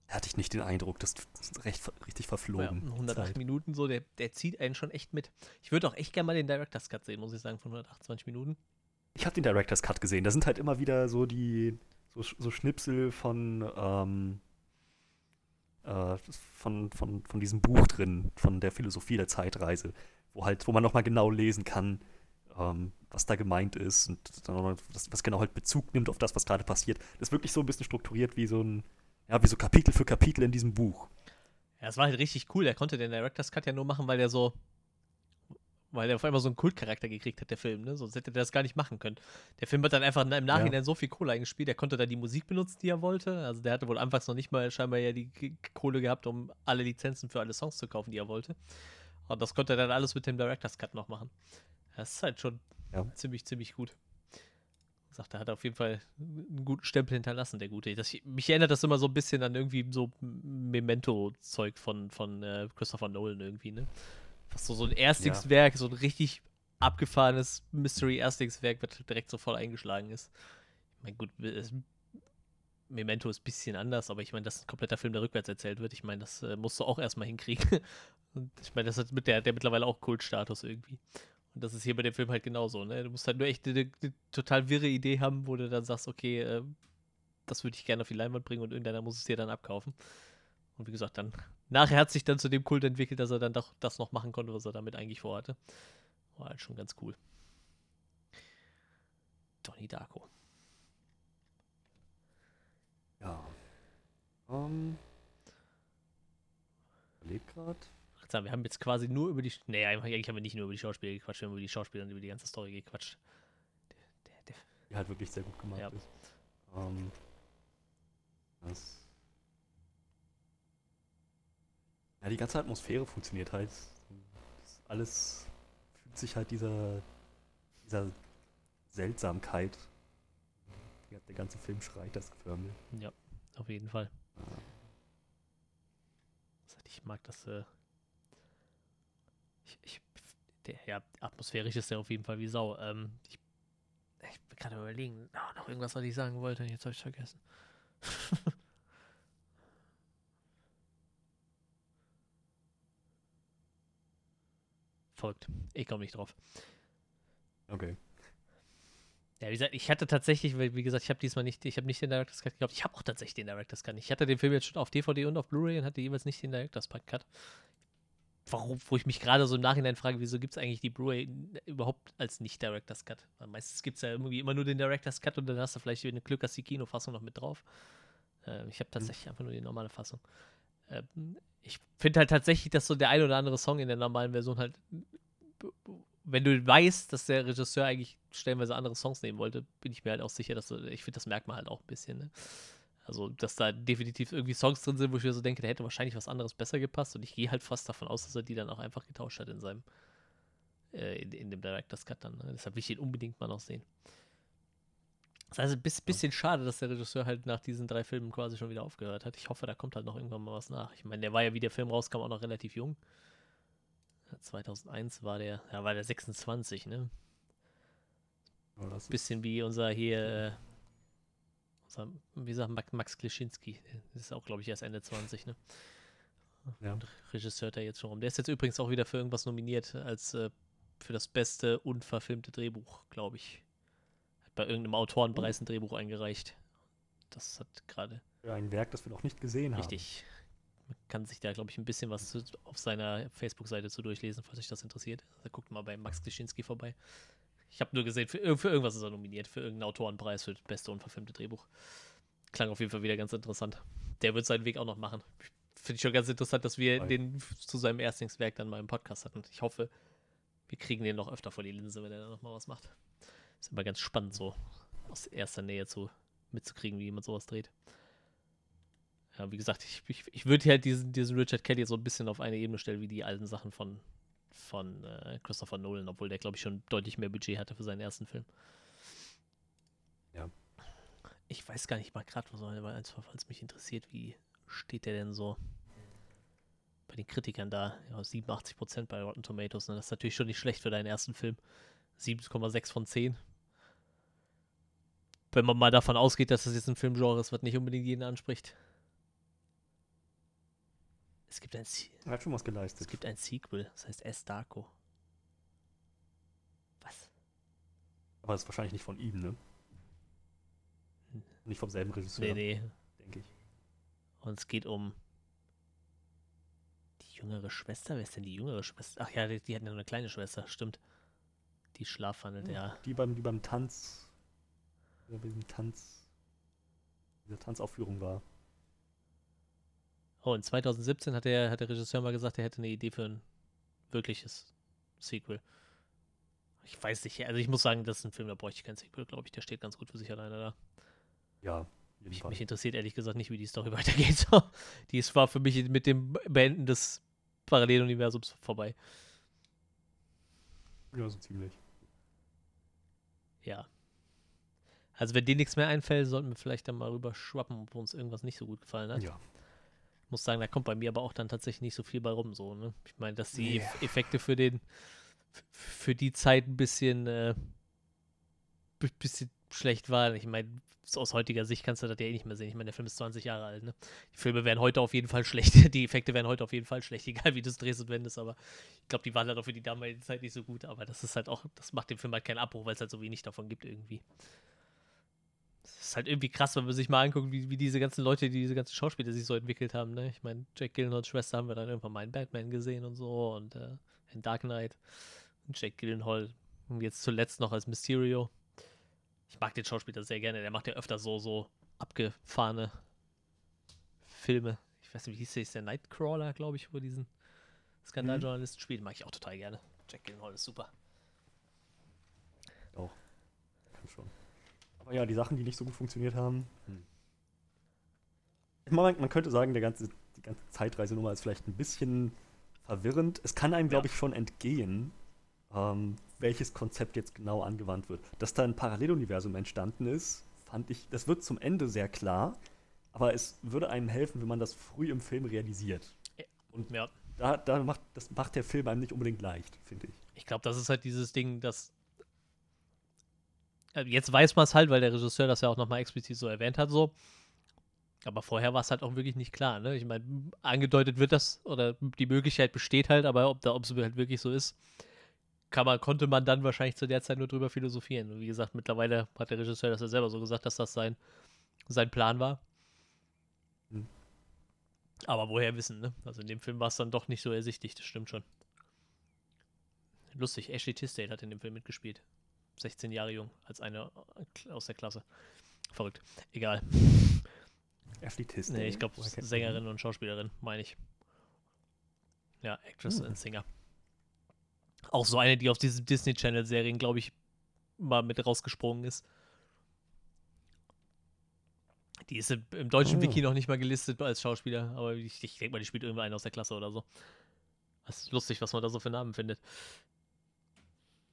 Hatte ich nicht den Eindruck, das ist recht, richtig verflogen. Ja, 108 Zeit. Minuten so, der, der zieht einen schon echt mit. Ich würde auch echt gerne mal den Director's Cut sehen, muss ich sagen, von 128 Minuten. Ich habe den Director's Cut gesehen. Da sind halt immer wieder so die so, so Schnipsel von ähm, äh, von, von, von diesem Buch drin, von der Philosophie der Zeitreise, wo halt, wo man nochmal genau lesen kann, ähm, was da gemeint ist und dann was, was genau halt Bezug nimmt auf das, was gerade passiert. Das ist wirklich so ein bisschen strukturiert wie so ein, ja, wie so Kapitel für Kapitel in diesem Buch. Ja, es war halt richtig cool. Der konnte den Director's Cut ja nur machen, weil der so weil er auf einmal so einen Kultcharakter gekriegt hat, der Film, ne? Sonst hätte der das gar nicht machen können. Der Film hat dann einfach im Nachhinein ja. so viel Kohle eingespielt, er konnte da die Musik benutzen, die er wollte. Also der hatte wohl anfangs noch nicht mal scheinbar ja die Kohle gehabt, um alle Lizenzen für alle Songs zu kaufen, die er wollte. Und das konnte er dann alles mit dem Director's Cut noch machen. Das ist halt schon ja. ziemlich, ziemlich gut. Sagt, er hat auf jeden Fall einen guten Stempel hinterlassen, der Gute. Das, mich erinnert das immer so ein bisschen an irgendwie so Memento-Zeug von, von äh, Christopher Nolan irgendwie, ne? Was so, so ein Erstlingswerk, ja. so ein richtig abgefahrenes Mystery-Erstlingswerk, was direkt so voll eingeschlagen ist. Ich meine, gut, es, Memento ist ein bisschen anders, aber ich meine, dass ein kompletter Film, der rückwärts erzählt wird, ich meine, das äh, musst du auch erstmal hinkriegen. Und ich meine, das hat mit der, der mittlerweile auch Kultstatus irgendwie. Und das ist hier bei dem Film halt genauso, ne? Du musst halt nur echt eine, eine total wirre Idee haben, wo du dann sagst, okay, äh, das würde ich gerne auf die Leinwand bringen und irgendeiner muss es dir dann abkaufen. Und wie gesagt, dann nachher hat sich dann zu dem Kult entwickelt, dass er dann doch das noch machen konnte, was er damit eigentlich vorhatte. War halt schon ganz cool. Donnie Darko. Ja. Ähm. Überlegt gerade. Wir haben jetzt quasi nur über die. Nee, eigentlich haben wir nicht nur über die Schauspieler gequatscht, wir haben über die Schauspieler und über die ganze Story gequatscht. Der, der, der. Die halt wirklich sehr gut gemacht ja. ist. Ähm, das Ja, die ganze Atmosphäre funktioniert halt. Alles fühlt sich halt dieser, dieser Seltsamkeit. Der ganze Film schreit das förmlich. Ja, auf jeden Fall. Ja. Ich mag das. Äh ich, ich Der, ja, atmosphärisch ist der auf jeden Fall wie Sau. Ähm, ich, ich bin gerade überlegen, oh, noch irgendwas, was ich sagen wollte, jetzt habe ich vergessen. Folgt. Ich komme nicht drauf. Okay. Ja, wie gesagt, ich hatte tatsächlich, wie gesagt, ich habe diesmal nicht, ich habe nicht den Director's Cut geglaubt. Ich habe auch tatsächlich den Director's Cut. Ich hatte den Film jetzt schon auf DVD und auf Blu-ray und hatte jeweils nicht den Director's Cut. Warum, wo ich mich gerade so im Nachhinein frage, wieso gibt es eigentlich die Blu-ray überhaupt als nicht Director's Cut? Weil meistens gibt es ja irgendwie immer nur den Director's Cut und dann hast du vielleicht, wenn du Glück hast, die Kinofassung noch mit drauf. Äh, ich habe hm. tatsächlich mhm. einfach nur die normale Fassung. Äh, ich finde halt tatsächlich, dass so der ein oder andere Song in der normalen Version halt wenn du weißt, dass der Regisseur eigentlich stellenweise andere Songs nehmen wollte, bin ich mir halt auch sicher, dass du, ich finde, das merkt man halt auch ein bisschen. Ne? Also, dass da definitiv irgendwie Songs drin sind, wo ich mir so denke, der hätte wahrscheinlich was anderes besser gepasst und ich gehe halt fast davon aus, dass er die dann auch einfach getauscht hat in seinem, äh, in, in, dem Director's Cut dann. Ne? Deshalb will ich ihn unbedingt mal noch sehen. Das heißt, ein bisschen schade, dass der Regisseur halt nach diesen drei Filmen quasi schon wieder aufgehört hat. Ich hoffe, da kommt halt noch irgendwann mal was nach. Ich meine, der war ja, wie der Film rauskam, auch noch relativ jung. 2001 war der, ja, war der 26, ne? Oh, Bisschen wie unser hier, äh, unser, wie sagt Max, Max Klischinski. Das ist auch, glaube ich, erst Ende 20, ne? Ja. Und Regisseur da jetzt schon rum. Der ist jetzt übrigens auch wieder für irgendwas nominiert, als äh, für das beste unverfilmte Drehbuch, glaube ich. Bei irgendeinem Autorenpreis ein Drehbuch eingereicht. Das hat gerade. Ein Werk, das wir noch nicht gesehen richtig, haben. Richtig kann sich da, glaube ich, ein bisschen was auf seiner Facebook-Seite zu durchlesen, falls euch das interessiert. Also guckt mal bei Max Klischinski vorbei. Ich habe nur gesehen, für, für, irgendwas ist er nominiert, für irgendeinen Autorenpreis für das beste unverfilmte Drehbuch. Klang auf jeden Fall wieder ganz interessant. Der wird seinen Weg auch noch machen. Finde ich schon ganz interessant, dass wir Hi. den zu seinem Erstlingswerk dann mal im Podcast hatten. Ich hoffe, wir kriegen den noch öfter vor die Linse, wenn er da nochmal was macht. Ist immer ganz spannend, so aus erster Nähe zu mitzukriegen, wie jemand sowas dreht ja, wie gesagt, ich, ich, ich würde halt diesen, diesen Richard Kelly so ein bisschen auf eine Ebene stellen wie die alten Sachen von, von äh, Christopher Nolan, obwohl der, glaube ich, schon deutlich mehr Budget hatte für seinen ersten Film. Ja. Ich weiß gar nicht mal gerade, weil es mich interessiert, wie steht der denn so bei den Kritikern da? Ja, 87% bei Rotten Tomatoes. Ne? Das ist natürlich schon nicht schlecht für deinen ersten Film. 7,6 von 10. Wenn man mal davon ausgeht, dass das jetzt ein Filmgenre ist, was nicht unbedingt jeden anspricht. Es gibt ein er hat schon was geleistet. Es gibt ein Sequel, das heißt S. Darko. Was? Aber das ist wahrscheinlich nicht von ihm, ne? Hm. Nicht vom selben Regisseur. Nee, nee. Denke ich. Und es geht um die jüngere Schwester. Wer ist denn die jüngere Schwester? Ach ja, die, die hat ja eine kleine Schwester, stimmt. Die schlafwandelt, ja. ja. Die beim, die beim Tanz. Bei diesem Tanz. Dieser Tanzaufführung war. Oh, in 2017 hat der, hat der Regisseur mal gesagt, er hätte eine Idee für ein wirkliches Sequel. Ich weiß nicht, also ich muss sagen, das ist ein Film, da bräuchte ich kein Sequel, glaube ich. Der steht ganz gut für sich alleine da. Ja, mich, mich, interessiert ehrlich gesagt nicht, wie die Story weitergeht. die ist, war für mich mit dem Beenden des Paralleluniversums vorbei. Ja, so ziemlich. Ja. Also wenn dir nichts mehr einfällt, sollten wir vielleicht dann mal rüber schwappen, ob uns irgendwas nicht so gut gefallen hat. Ja muss sagen, da kommt bei mir aber auch dann tatsächlich nicht so viel bei rum. So, ne? Ich meine, dass die yeah. Effekte für den für die Zeit ein bisschen äh, bisschen schlecht waren. Ich meine, aus heutiger Sicht kannst du das ja eh nicht mehr sehen. Ich meine, der Film ist 20 Jahre alt. Ne? Die Filme wären heute auf jeden Fall schlecht. Die Effekte wären heute auf jeden Fall schlecht, egal wie du es drehst und wendest. Aber ich glaube, die waren halt auch für die damalige Zeit nicht so gut. Aber das ist halt auch, das macht dem Film halt keinen Abbruch, weil es halt so wenig davon gibt irgendwie ist halt irgendwie krass, wenn man sich mal anguckt, wie, wie diese ganzen Leute, die diese ganzen Schauspieler sich so entwickelt haben. Ne? Ich meine, Jack Gyllenhaals Schwester haben wir dann irgendwann mal in Batman gesehen und so und äh, in Dark Knight. Und Jack Gyllenhaal jetzt zuletzt noch als Mysterio. Ich mag den Schauspieler sehr gerne. Der macht ja öfter so, so abgefahrene Filme. Ich weiß nicht, wie hieß der? Ist der Nightcrawler, glaube ich, wo diesen Skandaljournalisten mhm. spielt. Mag ich auch total gerne. Jack Gyllenhaal ist super. Auch. Kann schon. Aber ja, die Sachen, die nicht so gut funktioniert haben. Hm. Man, man, könnte sagen, der ganze, die ganze Zeitreisenummer ist vielleicht ein bisschen verwirrend. Es kann einem, glaube ich, schon entgehen, ähm, welches Konzept jetzt genau angewandt wird. Dass da ein Paralleluniversum entstanden ist, fand ich, das wird zum Ende sehr klar, aber es würde einem helfen, wenn man das früh im Film realisiert. Und ja. da, da macht, das macht der Film einem nicht unbedingt leicht, finde ich. Ich glaube, das ist halt dieses Ding, dass. Äh, jetzt weiß man es halt, weil der Regisseur das ja auch nochmal explizit so erwähnt hat, so. Aber vorher war es halt auch wirklich nicht klar, ne? Ich meine, angedeutet wird das, oder die Möglichkeit besteht halt, aber ob da, ob es halt wirklich so ist, kann man, konnte man dann wahrscheinlich zu der Zeit nur drüber philosophieren. Und wie gesagt, mittlerweile hat der Regisseur das ja selber so gesagt, dass das sein, sein Plan war. Hm. Aber woher wissen, ne? Also in dem Film war es dann doch nicht so ersichtlich, das stimmt schon. Lustig, Ashley Tisdale hat in dem Film mitgespielt. 16 Jahre jung, als eine aus der Klasse. Verrückt. Egal. Ashley Tisdale? Nee, ich glaube Sängerin und Schauspielerin, meine ich. Ja, Actress hm. und Singer. Auch so eine, die auf diesen Disney Channel Serien, glaube ich, mal mit rausgesprungen ist. Die ist im, deutschen oh. Wiki noch nicht mal gelistet als Schauspieler, aber ich, ich denke mal, die spielt irgendwann aus der Klasse oder so. Das ist lustig, was man da so für Namen findet.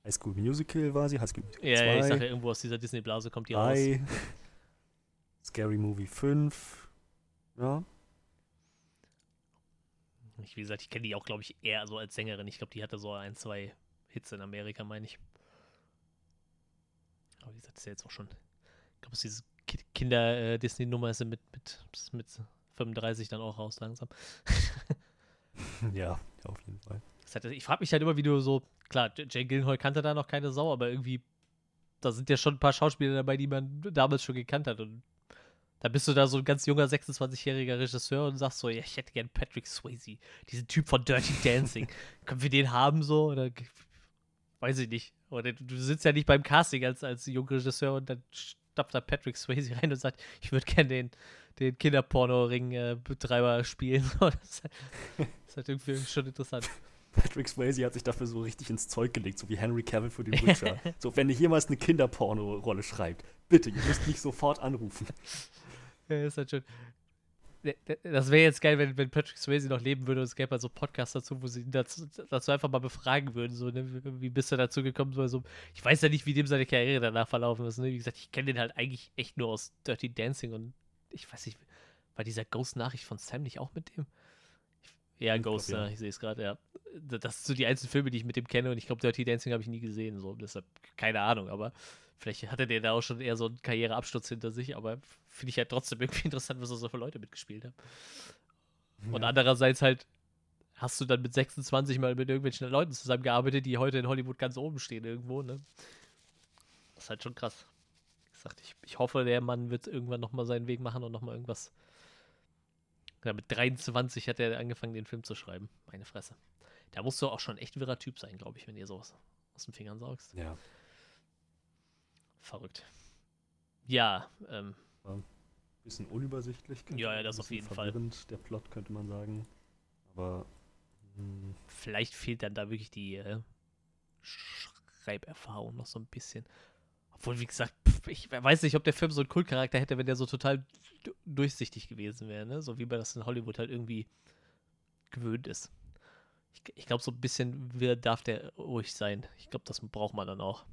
High School Musical war sie, High School Musical ja, 2. Ja, ich sage ja, irgendwo aus dieser Disney-Blase kommt die 3. raus. Scary Movie 5. Ja. Ich, wie gesagt, ich kenne die auch, glaube ich, eher so als Sängerin. Ich glaube, die hatte so ein, zwei Hits in Amerika, meine ich. Aber wie gesagt, das ist ja jetzt auch schon. Ich glaube, es ist diese Kinder-Disney-Nummer ist mit, mit, mit 35 dann auch raus langsam. ja, auf jeden Fall. Hat, ich frage mich halt immer, wie du so. Klar, Jane Gillenhall kannte da noch keine Sau, aber irgendwie. Da sind ja schon ein paar Schauspieler dabei, die man damals schon gekannt hat. Und da bist du da so ein ganz junger 26-jähriger Regisseur und sagst so, ja, ich hätte gern Patrick Swayze, diesen Typ von Dirty Dancing. Können wir den haben so? Oder weiß ich nicht. Oder du sitzt ja nicht beim Casting als, als junger Regisseur und dann stapft da Patrick Swayze rein und sagt, ich würde gern den, den Kinderporno-Ring-Betreiber spielen. das, ist halt, das ist halt irgendwie schon interessant. Patrick Swayze hat sich dafür so richtig ins Zeug gelegt, so wie Henry Cavill für den Witcher. so, wenn ihr jemals eine Kinderporno-Rolle schreibt, bitte, ihr müsst mich sofort anrufen. Ja, ist halt schon. Das wäre jetzt geil, wenn, wenn Patrick Swayze noch leben würde und es gäbe halt so Podcasts dazu, wo sie ihn dazu, dazu einfach mal befragen würden. So, ne? wie, wie bist du dazu gekommen? So, also, ich weiß ja nicht, wie dem seine Karriere danach verlaufen ist. Ne? Wie gesagt, ich kenne den halt eigentlich echt nur aus Dirty Dancing und ich weiß nicht, war dieser Ghost-Nachricht von Sam nicht auch mit dem? Ja, Ghost, ja. ich sehe es gerade, ja. Das sind so die einzelnen Filme, die ich mit dem kenne und ich glaube, Dirty Dancing habe ich nie gesehen, so deshalb keine Ahnung, aber vielleicht hatte der da auch schon eher so einen Karriereabsturz hinter sich, aber finde ich halt trotzdem irgendwie interessant, was da so für Leute mitgespielt haben. Ja. Und andererseits halt hast du dann mit 26 mal mit irgendwelchen Leuten zusammengearbeitet, die heute in Hollywood ganz oben stehen irgendwo, ne? Das ist halt schon krass. Ich, sagte, ich, ich hoffe, der Mann wird irgendwann nochmal seinen Weg machen und nochmal irgendwas mit 23 hat er angefangen, den Film zu schreiben. Meine Fresse. Da musst du auch schon echt wirrer Typ sein, glaube ich, wenn ihr sowas aus den Fingern saugst. Ja. Verrückt. Ja, ähm. Ja, bisschen unübersichtlich. Ja, ja, das auf jeden Fall. Der Plot, könnte man sagen. Aber. Mh. Hm. Vielleicht fehlt dann da wirklich die äh, Schreiberfahrung noch so ein bisschen. Obwohl, wie gesagt, ich weiß nicht, ob der Film so einen Kultcharakter hätte, wenn der so total durchsichtig gewesen wäre, ne? So wie man das in Hollywood halt irgendwie gewöhnt ist. Ich, ich glaube, so ein bisschen darf der ruhig sein. Ich glaube, das braucht man dann auch.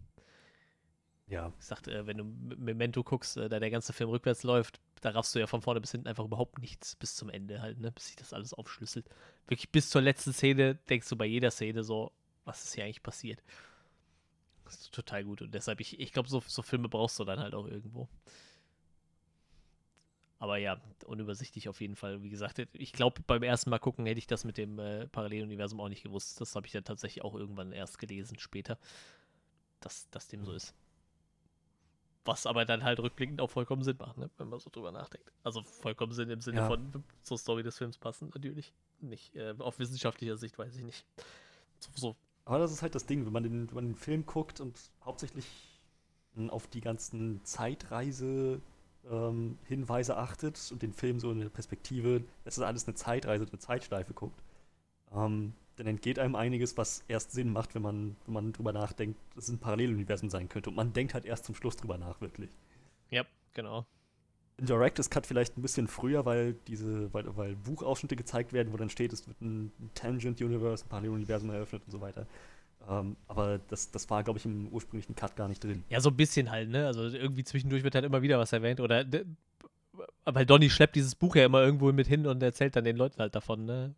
Ja. Ich sagte, äh, wenn du Memento guckst, äh, da der ganze Film rückwärts läuft, da raffst du ja von vorne bis hinten einfach überhaupt nichts bis zum Ende halt, ne? Bis sich das alles aufschlüsselt. Wirklich bis zur letzten Szene denkst du bei jeder Szene so, was ist hier eigentlich passiert? Das ist total gut. Und deshalb, ich, ich glaube, so, so Filme brauchst du dann halt auch irgendwo. Aber ja, unübersichtlich auf jeden Fall. Wie gesagt, ich glaube, beim ersten Mal gucken hätte ich das mit dem äh, Paralleluniversum auch nicht gewusst. Das habe ich dann tatsächlich auch irgendwann erst gelesen später, dass das dem so ist. Was aber dann halt rückblickend auch vollkommen Sinn macht, ne? wenn man so drüber nachdenkt. Also vollkommen Sinn im Sinne ja. von zur Story des Films passen, natürlich. Nicht äh, auf wissenschaftlicher Sicht, weiß ich nicht. So, so aber das ist halt das Ding, wenn man den, wenn man den Film guckt und hauptsächlich auf die ganzen Zeitreise ähm, Hinweise achtet und den Film so in der Perspektive, das ist alles eine Zeitreise, eine Zeitschleife guckt, ähm, dann entgeht einem einiges, was erst Sinn macht, wenn man, wenn man drüber nachdenkt, dass es ein Paralleluniversum sein könnte. Und man denkt halt erst zum Schluss drüber nach, wirklich. Ja, genau Director's Cut vielleicht ein bisschen früher, weil diese, weil, weil Buchausschnitte gezeigt werden, wo dann steht, es wird ein Tangent Universe, ein Paralleluniversum eröffnet und so weiter. Ähm, aber das, das war, glaube ich, im ursprünglichen Cut gar nicht drin. Ja, so ein bisschen halt, ne? Also irgendwie zwischendurch wird halt immer wieder was erwähnt. Oder weil Donny schleppt dieses Buch ja immer irgendwo mit hin und erzählt dann den Leuten halt davon, ne?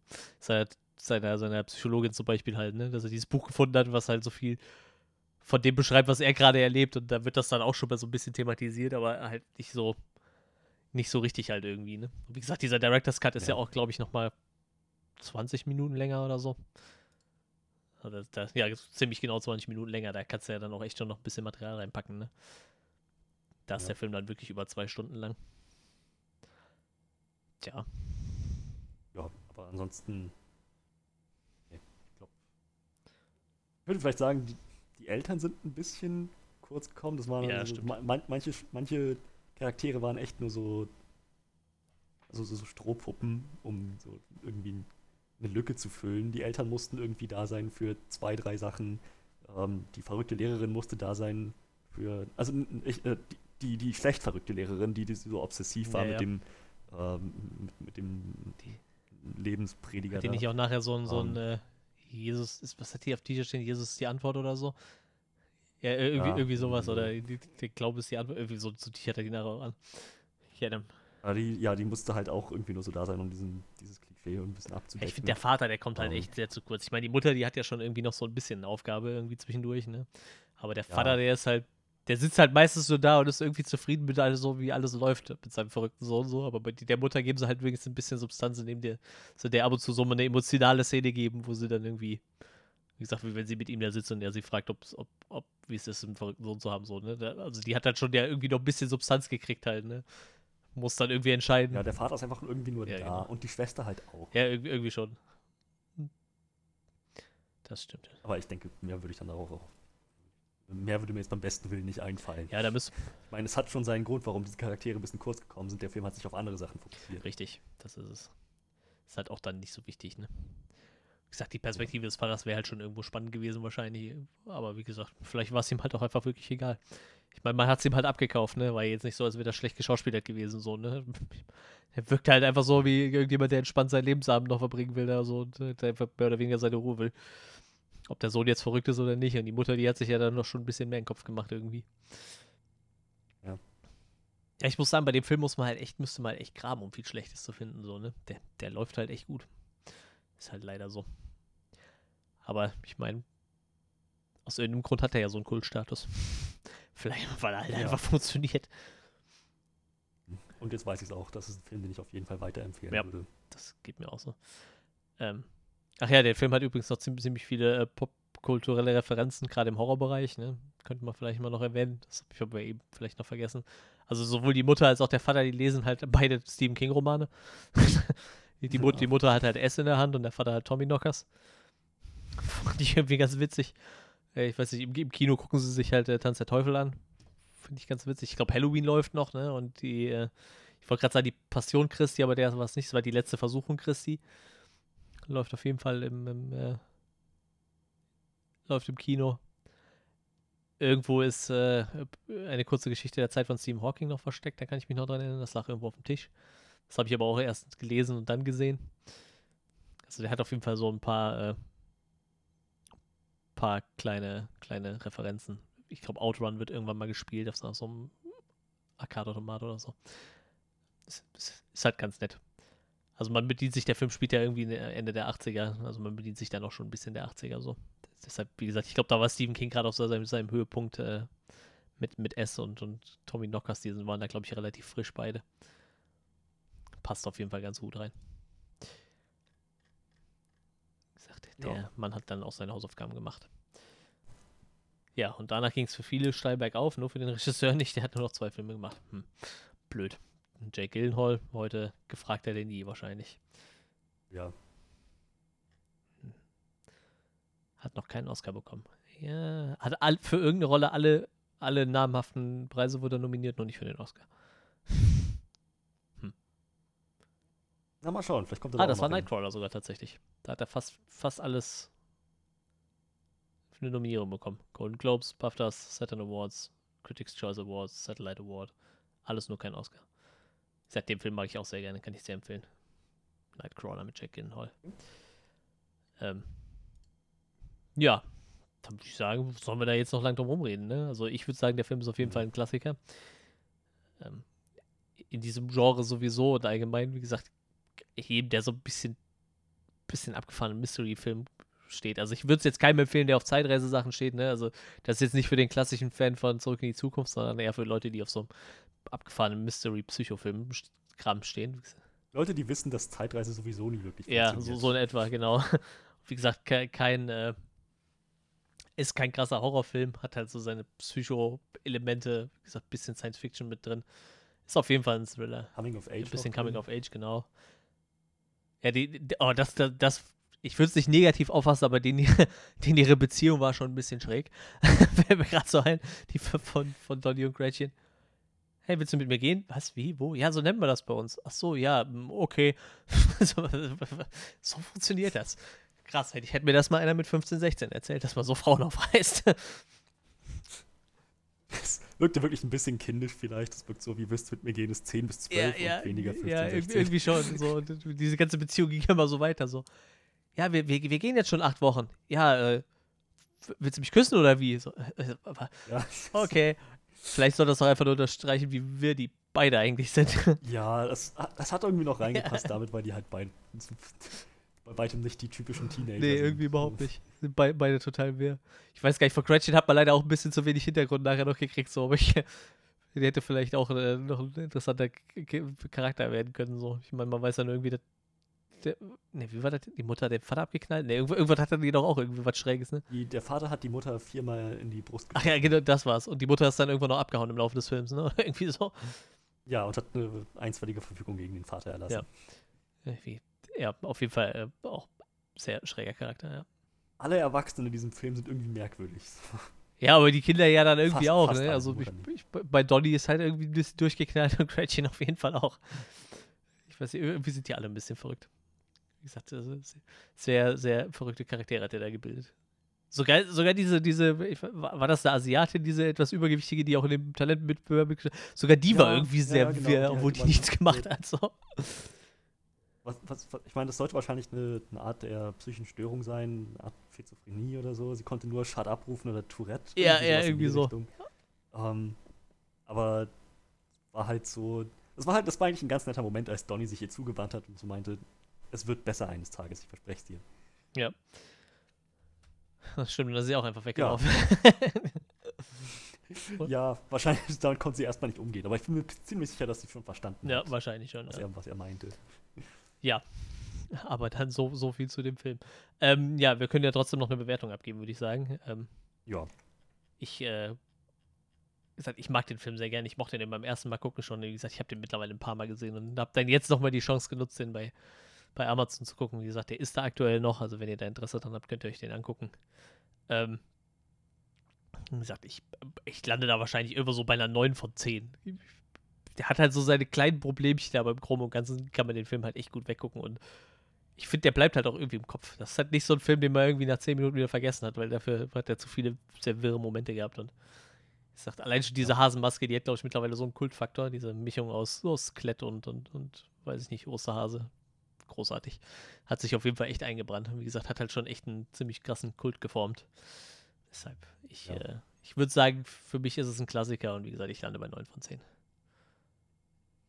Halt seiner, seiner Psychologin zum Beispiel halt, ne? Dass er dieses Buch gefunden hat, was halt so viel von dem beschreibt, was er gerade erlebt. Und da wird das dann auch schon mal so ein bisschen thematisiert, aber halt nicht so, nicht so richtig halt irgendwie, ne? Wie gesagt, dieser Director's Cut ist ja, ja auch, glaube ich, nochmal 20 Minuten länger oder so. Also das, ja, ziemlich genau 20 Minuten länger. Da kannst du ja dann auch echt schon noch ein bisschen Material reinpacken, ne? Da ist ja. der Film dann wirklich über zwei Stunden lang. Tja. Ja, aber ansonsten. Nee, ich glaube. Ich würde vielleicht sagen, die, die, Eltern sind ein bisschen kurz gekommen. Das waren ja, also, man, manche, manche Charaktere waren echt nur so. Also so, so Strohpuppen, um so irgendwie eine Lücke zu füllen. Die Eltern mussten irgendwie da sein für zwei, drei Sachen. Ähm, die verrückte Lehrerin musste da sein für. Also ich, äh, die, die schlecht verrückte Lehrerin, die, die so obsessiv war ja, mit dem ähm, mit, mit, dem die, Lebensprediger. Hat die nicht auch nachher so ein, so ein ähm. äh, Jesus, ist, was hat die auf T-Shirt stehen? Jesus ist die Antwort oder so? Ja, irgendwie, ja, irgendwie sowas. Oder der Glaube ist die Antwort. Irgendwie so, so auch an. Ich erinnere ja, die, ja, die musste halt auch irgendwie nur so da sein, um diesen, dieses Klischee ein bisschen abzudecken. Ich finde, der Vater, der kommt halt um, echt sehr zu kurz. Ich meine, die Mutter, die hat ja schon irgendwie noch so ein bisschen eine Aufgabe irgendwie zwischendurch, ne? Aber der Vater, ja. der ist halt, der sitzt halt meistens so da und ist irgendwie zufrieden mit alles so, wie alles läuft mit seinem verrückten Sohn so. Aber bei der Mutter geben sie halt wenigstens ein bisschen Substanz, indem der, so der ab und zu so mal eine emotionale Szene geben, wo sie dann irgendwie, wie gesagt, wie wenn sie mit ihm da sitzt und er sie fragt, ob, ob, ob wie es ist, einen verrückten Sohn zu haben, so, ne? Also die hat halt schon ja irgendwie noch ein bisschen Substanz gekriegt halt, ne? muss dann irgendwie entscheiden. Ja, der Vater ist einfach irgendwie nur ja, da genau. und die Schwester halt auch. Ja, irgendwie, irgendwie schon. Das stimmt. Aber ich denke, mehr würde ich dann auch. Mehr würde mir jetzt beim besten Willen nicht einfallen. Ja, da müssen. Ich meine, es hat schon seinen Grund, warum diese Charaktere ein bisschen kurz gekommen sind. Der Film hat sich auf andere Sachen fokussiert. Richtig, das ist es. Ist halt auch dann nicht so wichtig, ne? Wie gesagt, die Perspektive des Vaters wäre halt schon irgendwo spannend gewesen, wahrscheinlich. Aber wie gesagt, vielleicht war es ihm halt auch einfach wirklich egal. Ich meine, man hat es ihm halt abgekauft, ne? War jetzt nicht so, als wäre das schlecht geschauspielert gewesen, so, ne? Er wirkt halt einfach so wie irgendjemand, der entspannt seinen Lebensabend noch verbringen will, da so, und der einfach mehr oder weniger seine Ruhe will. Ob der Sohn jetzt verrückt ist oder nicht. Und die Mutter, die hat sich ja dann noch schon ein bisschen mehr in den Kopf gemacht irgendwie. Ja. Ja, ich muss sagen, bei dem Film muss man halt echt, müsste man halt echt graben, um viel Schlechtes zu finden, so, ne? Der, der läuft halt echt gut. Ist halt leider so. Aber ich meine, aus irgendeinem Grund hat er ja so einen Kultstatus. Vielleicht, weil er halt ja. einfach funktioniert. Und jetzt weiß ich es auch, das ist ein Film, den ich auf jeden Fall weiterempfehlen ja, würde. Das geht mir auch so. Ähm, ach ja, der Film hat übrigens noch ziemlich, ziemlich viele äh, popkulturelle Referenzen, gerade im Horrorbereich. Ne? Könnte man vielleicht mal noch erwähnen. Das habe ich aber eben vielleicht noch vergessen. Also sowohl die Mutter als auch der Vater, die lesen halt beide Stephen King-Romane. die, die, Mut, die, Mutter hat halt S in der Hand und der Vater hat Tommy Knockers. Fand ich irgendwie ganz witzig. Ich weiß nicht, im, Kino gucken sie sich halt äh, Tanz der Teufel an. Finde ich ganz witzig. Ich glaube, Halloween läuft noch, ne? Und die, äh, ich wollte gerade sagen, die Passion Christi, aber der war es nicht. Das war die letzte Versuchung Christi. Läuft auf jeden Fall im, im äh, läuft im Kino. Irgendwo ist äh, eine kurze Geschichte der Zeit von Stephen Hawking noch versteckt, da kann ich mich noch dran erinnern. Das lag irgendwo auf dem Tisch. Das habe ich aber auch erst gelesen und dann gesehen. Also der hat auf jeden Fall so ein paar äh, paar kleine, kleine Referenzen. Ich glaube, Outrun wird irgendwann mal gespielt auf so, einem Arcade-Automat oder so. Ist, ist, ist, halt ganz nett. Also man bedient sich, der Film spielt ja irgendwie Ende der 80er, also man bedient sich dann auch schon ein bisschen der 80er so. Deshalb, wie gesagt, ich glaube, da war Stephen King gerade auf seinem, seinem Höhepunkt äh, mit, mit S und, und Tommy Knockers, die waren da, glaube ich, relativ frisch beide. Passt auf jeden Fall ganz gut rein. Der ja. Mann hat dann auch seine Hausaufgaben gemacht. Ja, und danach ging es für viele steil bergauf, nur für den Regisseur nicht. Der hat nur noch zwei Filme gemacht. Hm. Blöd. Jake Gyllenhaal, heute gefragter denn je wahrscheinlich. Ja. Hm. Hat noch keinen Oscar bekommen. Ja, hat all, für irgendeine Rolle alle, alle namhaften Preise wurde nominiert, nur nicht für den Oscar. Na, mal schauen, vielleicht kommt er Ah, das war Nightcrawler sogar tatsächlich. Da hat er fast, fast alles für eine Nominierung bekommen. Golden Globes, BAFTAs, Saturn Awards, Critics' Choice Awards, Satellite Award. Alles nur kein Oscar. Seit dem Film mag ich auch sehr gerne, kann ich sehr empfehlen. Nightcrawler mit Jack Gyllenhaal. Ähm, ja, dann würde ich sagen, sollen wir da jetzt noch lang drum rumreden, ne? Also ich würde sagen, der Film ist auf jeden. Fall ein Klassiker. Ähm, in diesem Genre sowieso und allgemein, wie gesagt, jedem, der so ein bisschen bisschen abgefahrenen Mystery-Film steht. Also ich würde es jetzt keinem empfehlen, der auf Zeitreise-Sachen steht, ne? Also das ist jetzt nicht für den klassischen Fan von Zurück in die Zukunft, sondern eher für Leute, die auf so einem abgefahrenen Mystery-Psychofilm Kram stehen. Leute, die wissen, dass Zeitreise sowieso nie wirklich funktioniert. Ja, so, so in etwa, genau. Wie gesagt, kein, kein äh, ist kein krasser Horrorfilm, hat halt so seine Psycho-Elemente, wie gesagt, bisschen Science-Fiction mit drin. Ist auf jeden Fall ein Thriller. Coming of Age. Ein bisschen Coming of Age, genau. Ja, die, die oh, das, das, das ich würde es nicht negativ auffassen, aber den, den ihre Beziehung war schon ein bisschen schräg. Fällt mir gerade so ein, die von, von Donny und Gretchen. Hey, willst du mit mir gehen? Was, wie, wo? Ja, so nennt man das bei uns. Ach so, ja, okay. so, so funktioniert das. Krass, hätte, hätte mir das mal einer mit 15, 16 erzählt, dass man so Frauen aufreißt. Es wirkte wirklich ein bisschen kindisch vielleicht. Das wirkt so, wie wirst du mit mir gehen, ist 10 bis 12 ja, und weniger 15, ja, 16. irgendwie schon. So. diese ganze Beziehung ging immer so weiter. So. Ja, wir, wir, wir gehen jetzt schon acht Wochen. Ja, äh, willst du mich küssen oder wie? So, äh, äh ja. Okay. Vielleicht soll das auch einfach nur unterstreichen, wie wir die beide eigentlich sind. Ja, das, das hat irgendwie noch reingepasst ja. damit, weil die halt beide bei weitem nicht die typischen Teenager. Nee, irgendwie überhaupt nicht. Sind be beide total wir. Ich weiß gar nicht, von Gretchen hat man leider auch ein bisschen zu wenig Hintergrund nachher noch gekriegt, so, aber ich, die hätte vielleicht auch äh, noch ein interessanter Charakter werden können, so. Ich meine, man weiß dann irgendwie, dass der, ne, wie war das? Die Mutter den Vater abgeknallt? Ne, irgendwas hat er die doch auch irgendwie was Schräges, ne? Die, der Vater hat die Mutter viermal in die Brust getroffen. Ach ja, genau, das war's. Und die Mutter ist dann irgendwann noch abgehauen im Laufe des Films, ne? irgendwie so. Ja, und hat eine einstweilige Verfügung gegen den Vater erlassen. Ja. Irgendwie ja, auf jeden Fall äh, auch sehr schräger Charakter, ja. Alle Erwachsenen in diesem Film sind irgendwie merkwürdig. Ja, aber die Kinder ja dann irgendwie fast, auch, fast ne? Also ich, ich, bei Donny ist halt irgendwie ein bisschen durchgeknallt und Gretchen auf jeden Fall auch. Ich weiß nicht, irgendwie sind die alle ein bisschen verrückt. Wie gesagt, also sehr, sehr verrückte Charaktere hat er da gebildet. Sogar, sogar diese, diese, war das eine Asiatin, diese etwas übergewichtige, die auch in dem Talentmitbewerb sogar die ja, war irgendwie sehr ja, genau, wirr, obwohl die, die nichts gemacht hat. So. Was, was, ich meine, das sollte wahrscheinlich eine, eine, Art der psychischen Störung sein, eine Art Schizophrenie oder so. Sie konnte nur Shut abrufen oder Tourette. Ja, ja, irgendwie so. Ähm, aber war halt so. Das war halt, das war eigentlich ein ganz netter Moment, als Donny sich ihr zugewandt hat und so meinte, es wird besser eines Tages, ich verspreche es dir. Ja. Das stimmt, da ist sie auch einfach weggelaufen. Ja. ja, wahrscheinlich damit konnte sie erstmal nicht umgehen, aber ich bin mir ziemlich sicher, dass sie schon verstanden ja, hat. Ja, wahrscheinlich schon. Was, ja. er, was er meinte. Ja, aber dann so, so viel zu dem Film. Ähm, ja, wir können ja trotzdem noch eine Bewertung abgeben, würde ich sagen. Ähm, ja. Ich, äh, gesagt, ich mag den Film sehr gerne. Ich mochte den beim ersten Mal gucken schon. Wie gesagt, ich habe den mittlerweile ein paar Mal gesehen und habe dann jetzt nochmal die Chance genutzt, den bei, bei Amazon zu gucken. Wie gesagt, der ist da aktuell noch. Also, wenn ihr da Interesse dran habt, könnt ihr euch den angucken. Ähm, wie gesagt, ich, ich lande da wahrscheinlich irgendwo so bei einer 9 von 10. Ich der hat halt so seine kleinen Problemchen, aber im Groben und Ganzen kann man den Film halt echt gut weggucken und ich finde, der bleibt halt auch irgendwie im Kopf. Das ist halt nicht so ein Film, den man irgendwie nach 10 Minuten wieder vergessen hat, weil dafür hat er zu viele sehr wirre Momente gehabt und ich sag, allein schon diese Hasenmaske, die hat, glaube ich, mittlerweile so einen Kultfaktor, diese Mischung aus, aus Klett und, und, und, weiß ich nicht, Osterhase. Großartig. Hat sich auf jeden Fall echt eingebrannt. Wie gesagt, hat halt schon echt einen ziemlich krassen Kult geformt. Deshalb, ich, ja. äh, ich würde sagen, für mich ist es ein Klassiker und wie gesagt, ich lande bei 9 von 10.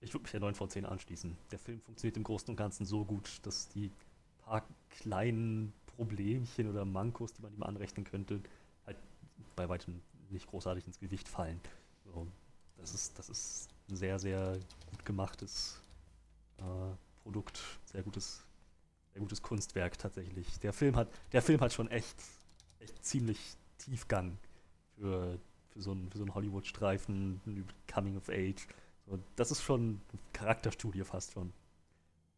Ich würde mich der 9 von 10 anschließen. Der Film funktioniert im Großen und Ganzen so gut, dass die paar kleinen Problemchen oder Mankos, die man ihm anrechnen könnte, halt bei weitem nicht großartig ins Gewicht fallen. So, das, ist, das ist ein sehr, sehr gut gemachtes äh, Produkt, sehr gutes, sehr gutes Kunstwerk tatsächlich. Der Film hat, der Film hat schon echt, echt ziemlich Tiefgang für, für so einen, so einen Hollywood-Streifen, Coming of Age das ist schon eine Charakterstudie fast schon.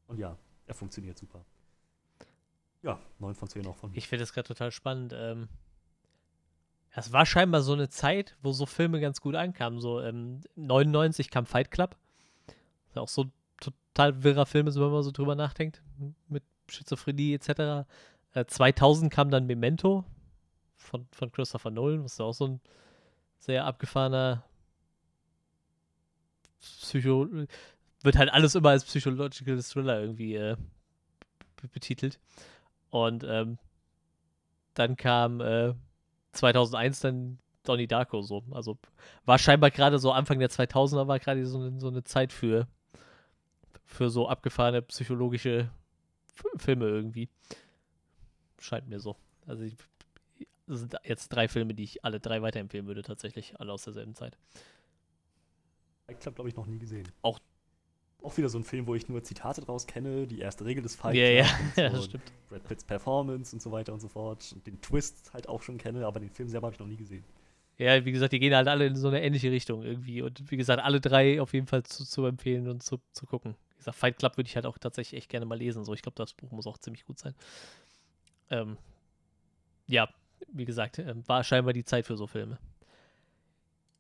Und ja, er funktioniert super. Ja, 9 von 10 auch von mir. Ich finde das gerade total spannend. Ähm, es war scheinbar so eine Zeit, wo so Filme ganz gut ankamen. So ähm, 99 kam Fight Club. Das ist auch so ein total wirrer Film wenn man so drüber nachdenkt. Mit Schizophrenie etc. Äh, 2000 kam dann Memento von, von Christopher Nolan, was auch so ein sehr abgefahrener Psycho wird halt alles immer als Psychological Thriller irgendwie äh, betitelt. Und ähm, dann kam äh, 2001 dann Donnie Darko so. Also war scheinbar gerade so Anfang der 2000er war gerade so, so eine Zeit für für so abgefahrene psychologische Filme irgendwie. Scheint mir so. Also ich, das sind jetzt drei Filme, die ich alle drei weiterempfehlen würde, tatsächlich. Alle aus derselben Zeit. Fight Club, glaube ich, noch nie gesehen. Auch. Auch wieder so ein Film, wo ich nur Zitate draus kenne, die erste Regel des Fight Ja, ja, so ja, das stimmt. Brad Pitts Performance und so weiter und so fort. Und den Twist halt auch schon kenne, aber den Film selber habe ich noch nie gesehen. Ja, wie gesagt, die gehen halt alle in so eine ähnliche Richtung irgendwie. Und wie gesagt, alle drei auf jeden Fall zu, zu empfehlen und zu, zu gucken. Wie gesagt, Fight Club würde ich halt auch tatsächlich echt gerne mal lesen. So, ich glaube, das Buch muss auch ziemlich gut sein. Ähm, ja, wie gesagt, ähm, war scheinbar die Zeit für so Filme.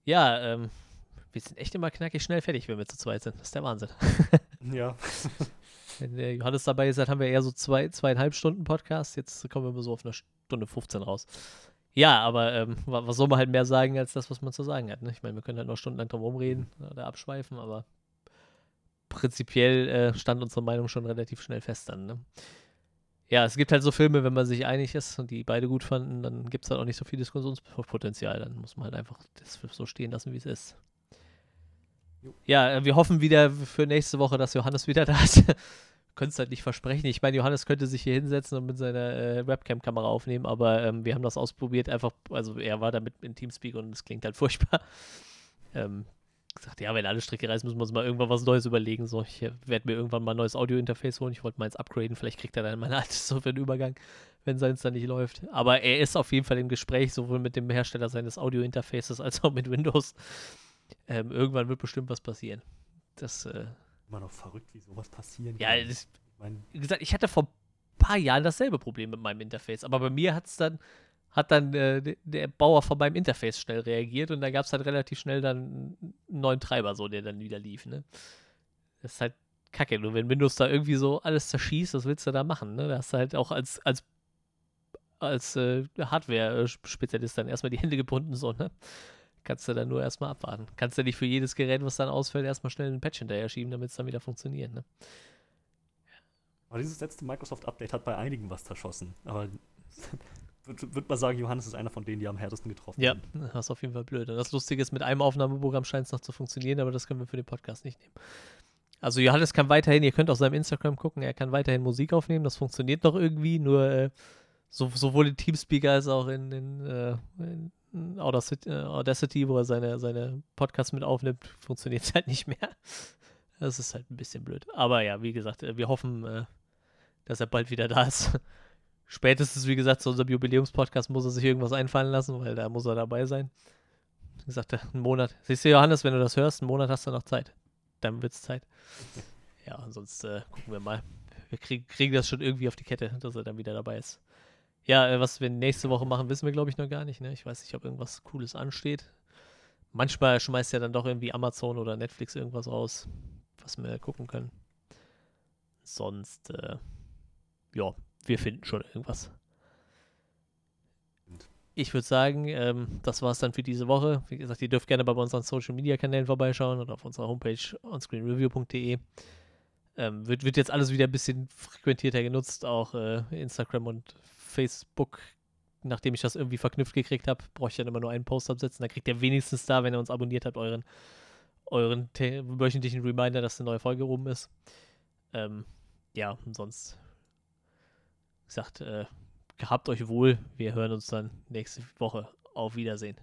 Ja, ähm, wir sind echt immer knackig schnell fertig, wenn wir zu zweit sind. Das ist der Wahnsinn. Ja. Wenn der Johannes dabei ist, haben wir eher so zwei, zweieinhalb Stunden Podcast. Jetzt kommen wir immer so auf eine Stunde 15 raus. Ja, aber ähm, wa- was soll man halt mehr sagen als das, was man zu sagen hat? Ne? Ich meine, wir können halt noch stundenlang drum rumreden oder abschweifen, aber prinzipiell äh, stand unsere Meinung schon relativ schnell fest dann. Ne? Ja, es gibt halt so Filme, wenn man sich einig ist und die beide gut fanden, dann gibt es halt auch nicht so viel Diskussionspotenzial. Dann muss man halt einfach das so stehen lassen, wie es ist. Ja, äh, wir hoffen wieder für nächste Woche, dass Johannes wieder da ist. Können es halt nicht versprechen. Ich meine, Johannes könnte sich hier hinsetzen und mit seiner äh, Webcam-Kamera aufnehmen, aber ähm, wir haben das ausprobiert. Einfach, also er war damit in Teamspeak und es klingt halt furchtbar. Ähm, gesagt, ja, wenn alle Stricke reißen, müssen wir uns mal irgendwann was Neues überlegen. So, ich äh, werde mir irgendwann mal ein neues Audio-Interface holen. Ich wollte meins upgraden. Vielleicht kriegt er dann mein altes so für den Übergang, wenn seins dann nicht läuft. Aber er ist auf jeden Fall im Gespräch, sowohl mit dem Hersteller seines Audio-Interfaces als auch mit Windows. Ähm, irgendwann wird bestimmt was passieren. Das, äh, Immer noch verrückt, wie sowas passieren ja, kann. das, ich mein, wie gesagt, ich hatte vor ein paar Jahren dasselbe Problem mit meinem Interface, aber bei mir hat's dann, hat dann äh, de- der Bauer von meinem Interface schnell reagiert und da gab es halt relativ schnell dann einen neuen Treiber, so der dann wieder lief, ne? Das ist halt kacke, nur wenn Windows da irgendwie so alles zerschießt, was willst du da machen, ne? Da hast du halt auch als, als, als äh, Hardware-Spezialist dann erstmal die Hände gebunden, so, ne? Kannst du dann nur erstmal abwarten. Kannst du nicht für jedes Gerät, was dann ausfällt, erstmal schnell einen Patch hinterher schieben, damit es dann wieder funktioniert, ne? aber dieses letzte Microsoft-Update hat bei einigen was zerschossen. Aber würde würd mal sagen, Johannes ist einer von denen, die am härtesten getroffen Ja, sind. das ist auf jeden Fall blöd. Und das Lustige ist, mit einem Aufnahmeprogramm scheint es noch zu funktionieren, aber das können wir für den Podcast nicht nehmen. Also Johannes kann weiterhin, ihr könnt auf seinem Instagram gucken, er kann weiterhin Musik aufnehmen, das funktioniert noch irgendwie, nur äh, so, sowohl in Teamspeaker als auch in, in, äh, in Audacity, äh, Audacity, wo er seine, seine Podcasts mit aufnimmt, funktioniert es halt nicht mehr. Das ist halt ein bisschen blöd. Aber ja, wie gesagt, äh, wir hoffen, äh, dass er bald wieder da ist. Spätestens, wie gesagt, zu unserem Jubiläumspodcast muss er sich irgendwas einfallen lassen, weil da muss er dabei sein. Wie gesagt, einen Monat. Siehst du, Johannes, wenn du das hörst, einen Monat hast du noch Zeit. Dann wird's Zeit. Ja, und sonst äh, gucken wir mal. Wir krieg, kriegen das schon irgendwie auf die Kette, dass er dann wieder dabei ist. Ja, äh, was wir nächste Woche machen, wissen wir, glaube ich, noch gar nicht. Ne? Ich weiß nicht, ob irgendwas Cooles ansteht. Manchmal schmeißt ja dann doch irgendwie Amazon oder Netflix irgendwas raus, was wir gucken können. Sonst, äh, ja, wir finden schon irgendwas. Ich würde sagen, ähm, das war es dann für diese Woche. Wie gesagt, ihr dürft gerne bei unseren Social Media Kanälen vorbeischauen oder auf unserer Homepage onscreenreview.de. Ähm, wird, wird jetzt alles wieder ein bisschen frequentierter genutzt, auch äh, Instagram und Facebook. Nachdem ich das irgendwie verknüpft gekriegt habe, brauche ich dann immer nur einen Post absetzen. Da kriegt ihr wenigstens da, wenn ihr uns abonniert habt, euren, euren wöchentlichen Reminder, dass eine neue Folge rum ist. Ähm, ja, und sonst, gesagt, äh, gehabt euch wohl. Wir hören uns dann nächste Woche. Auf Wiedersehen.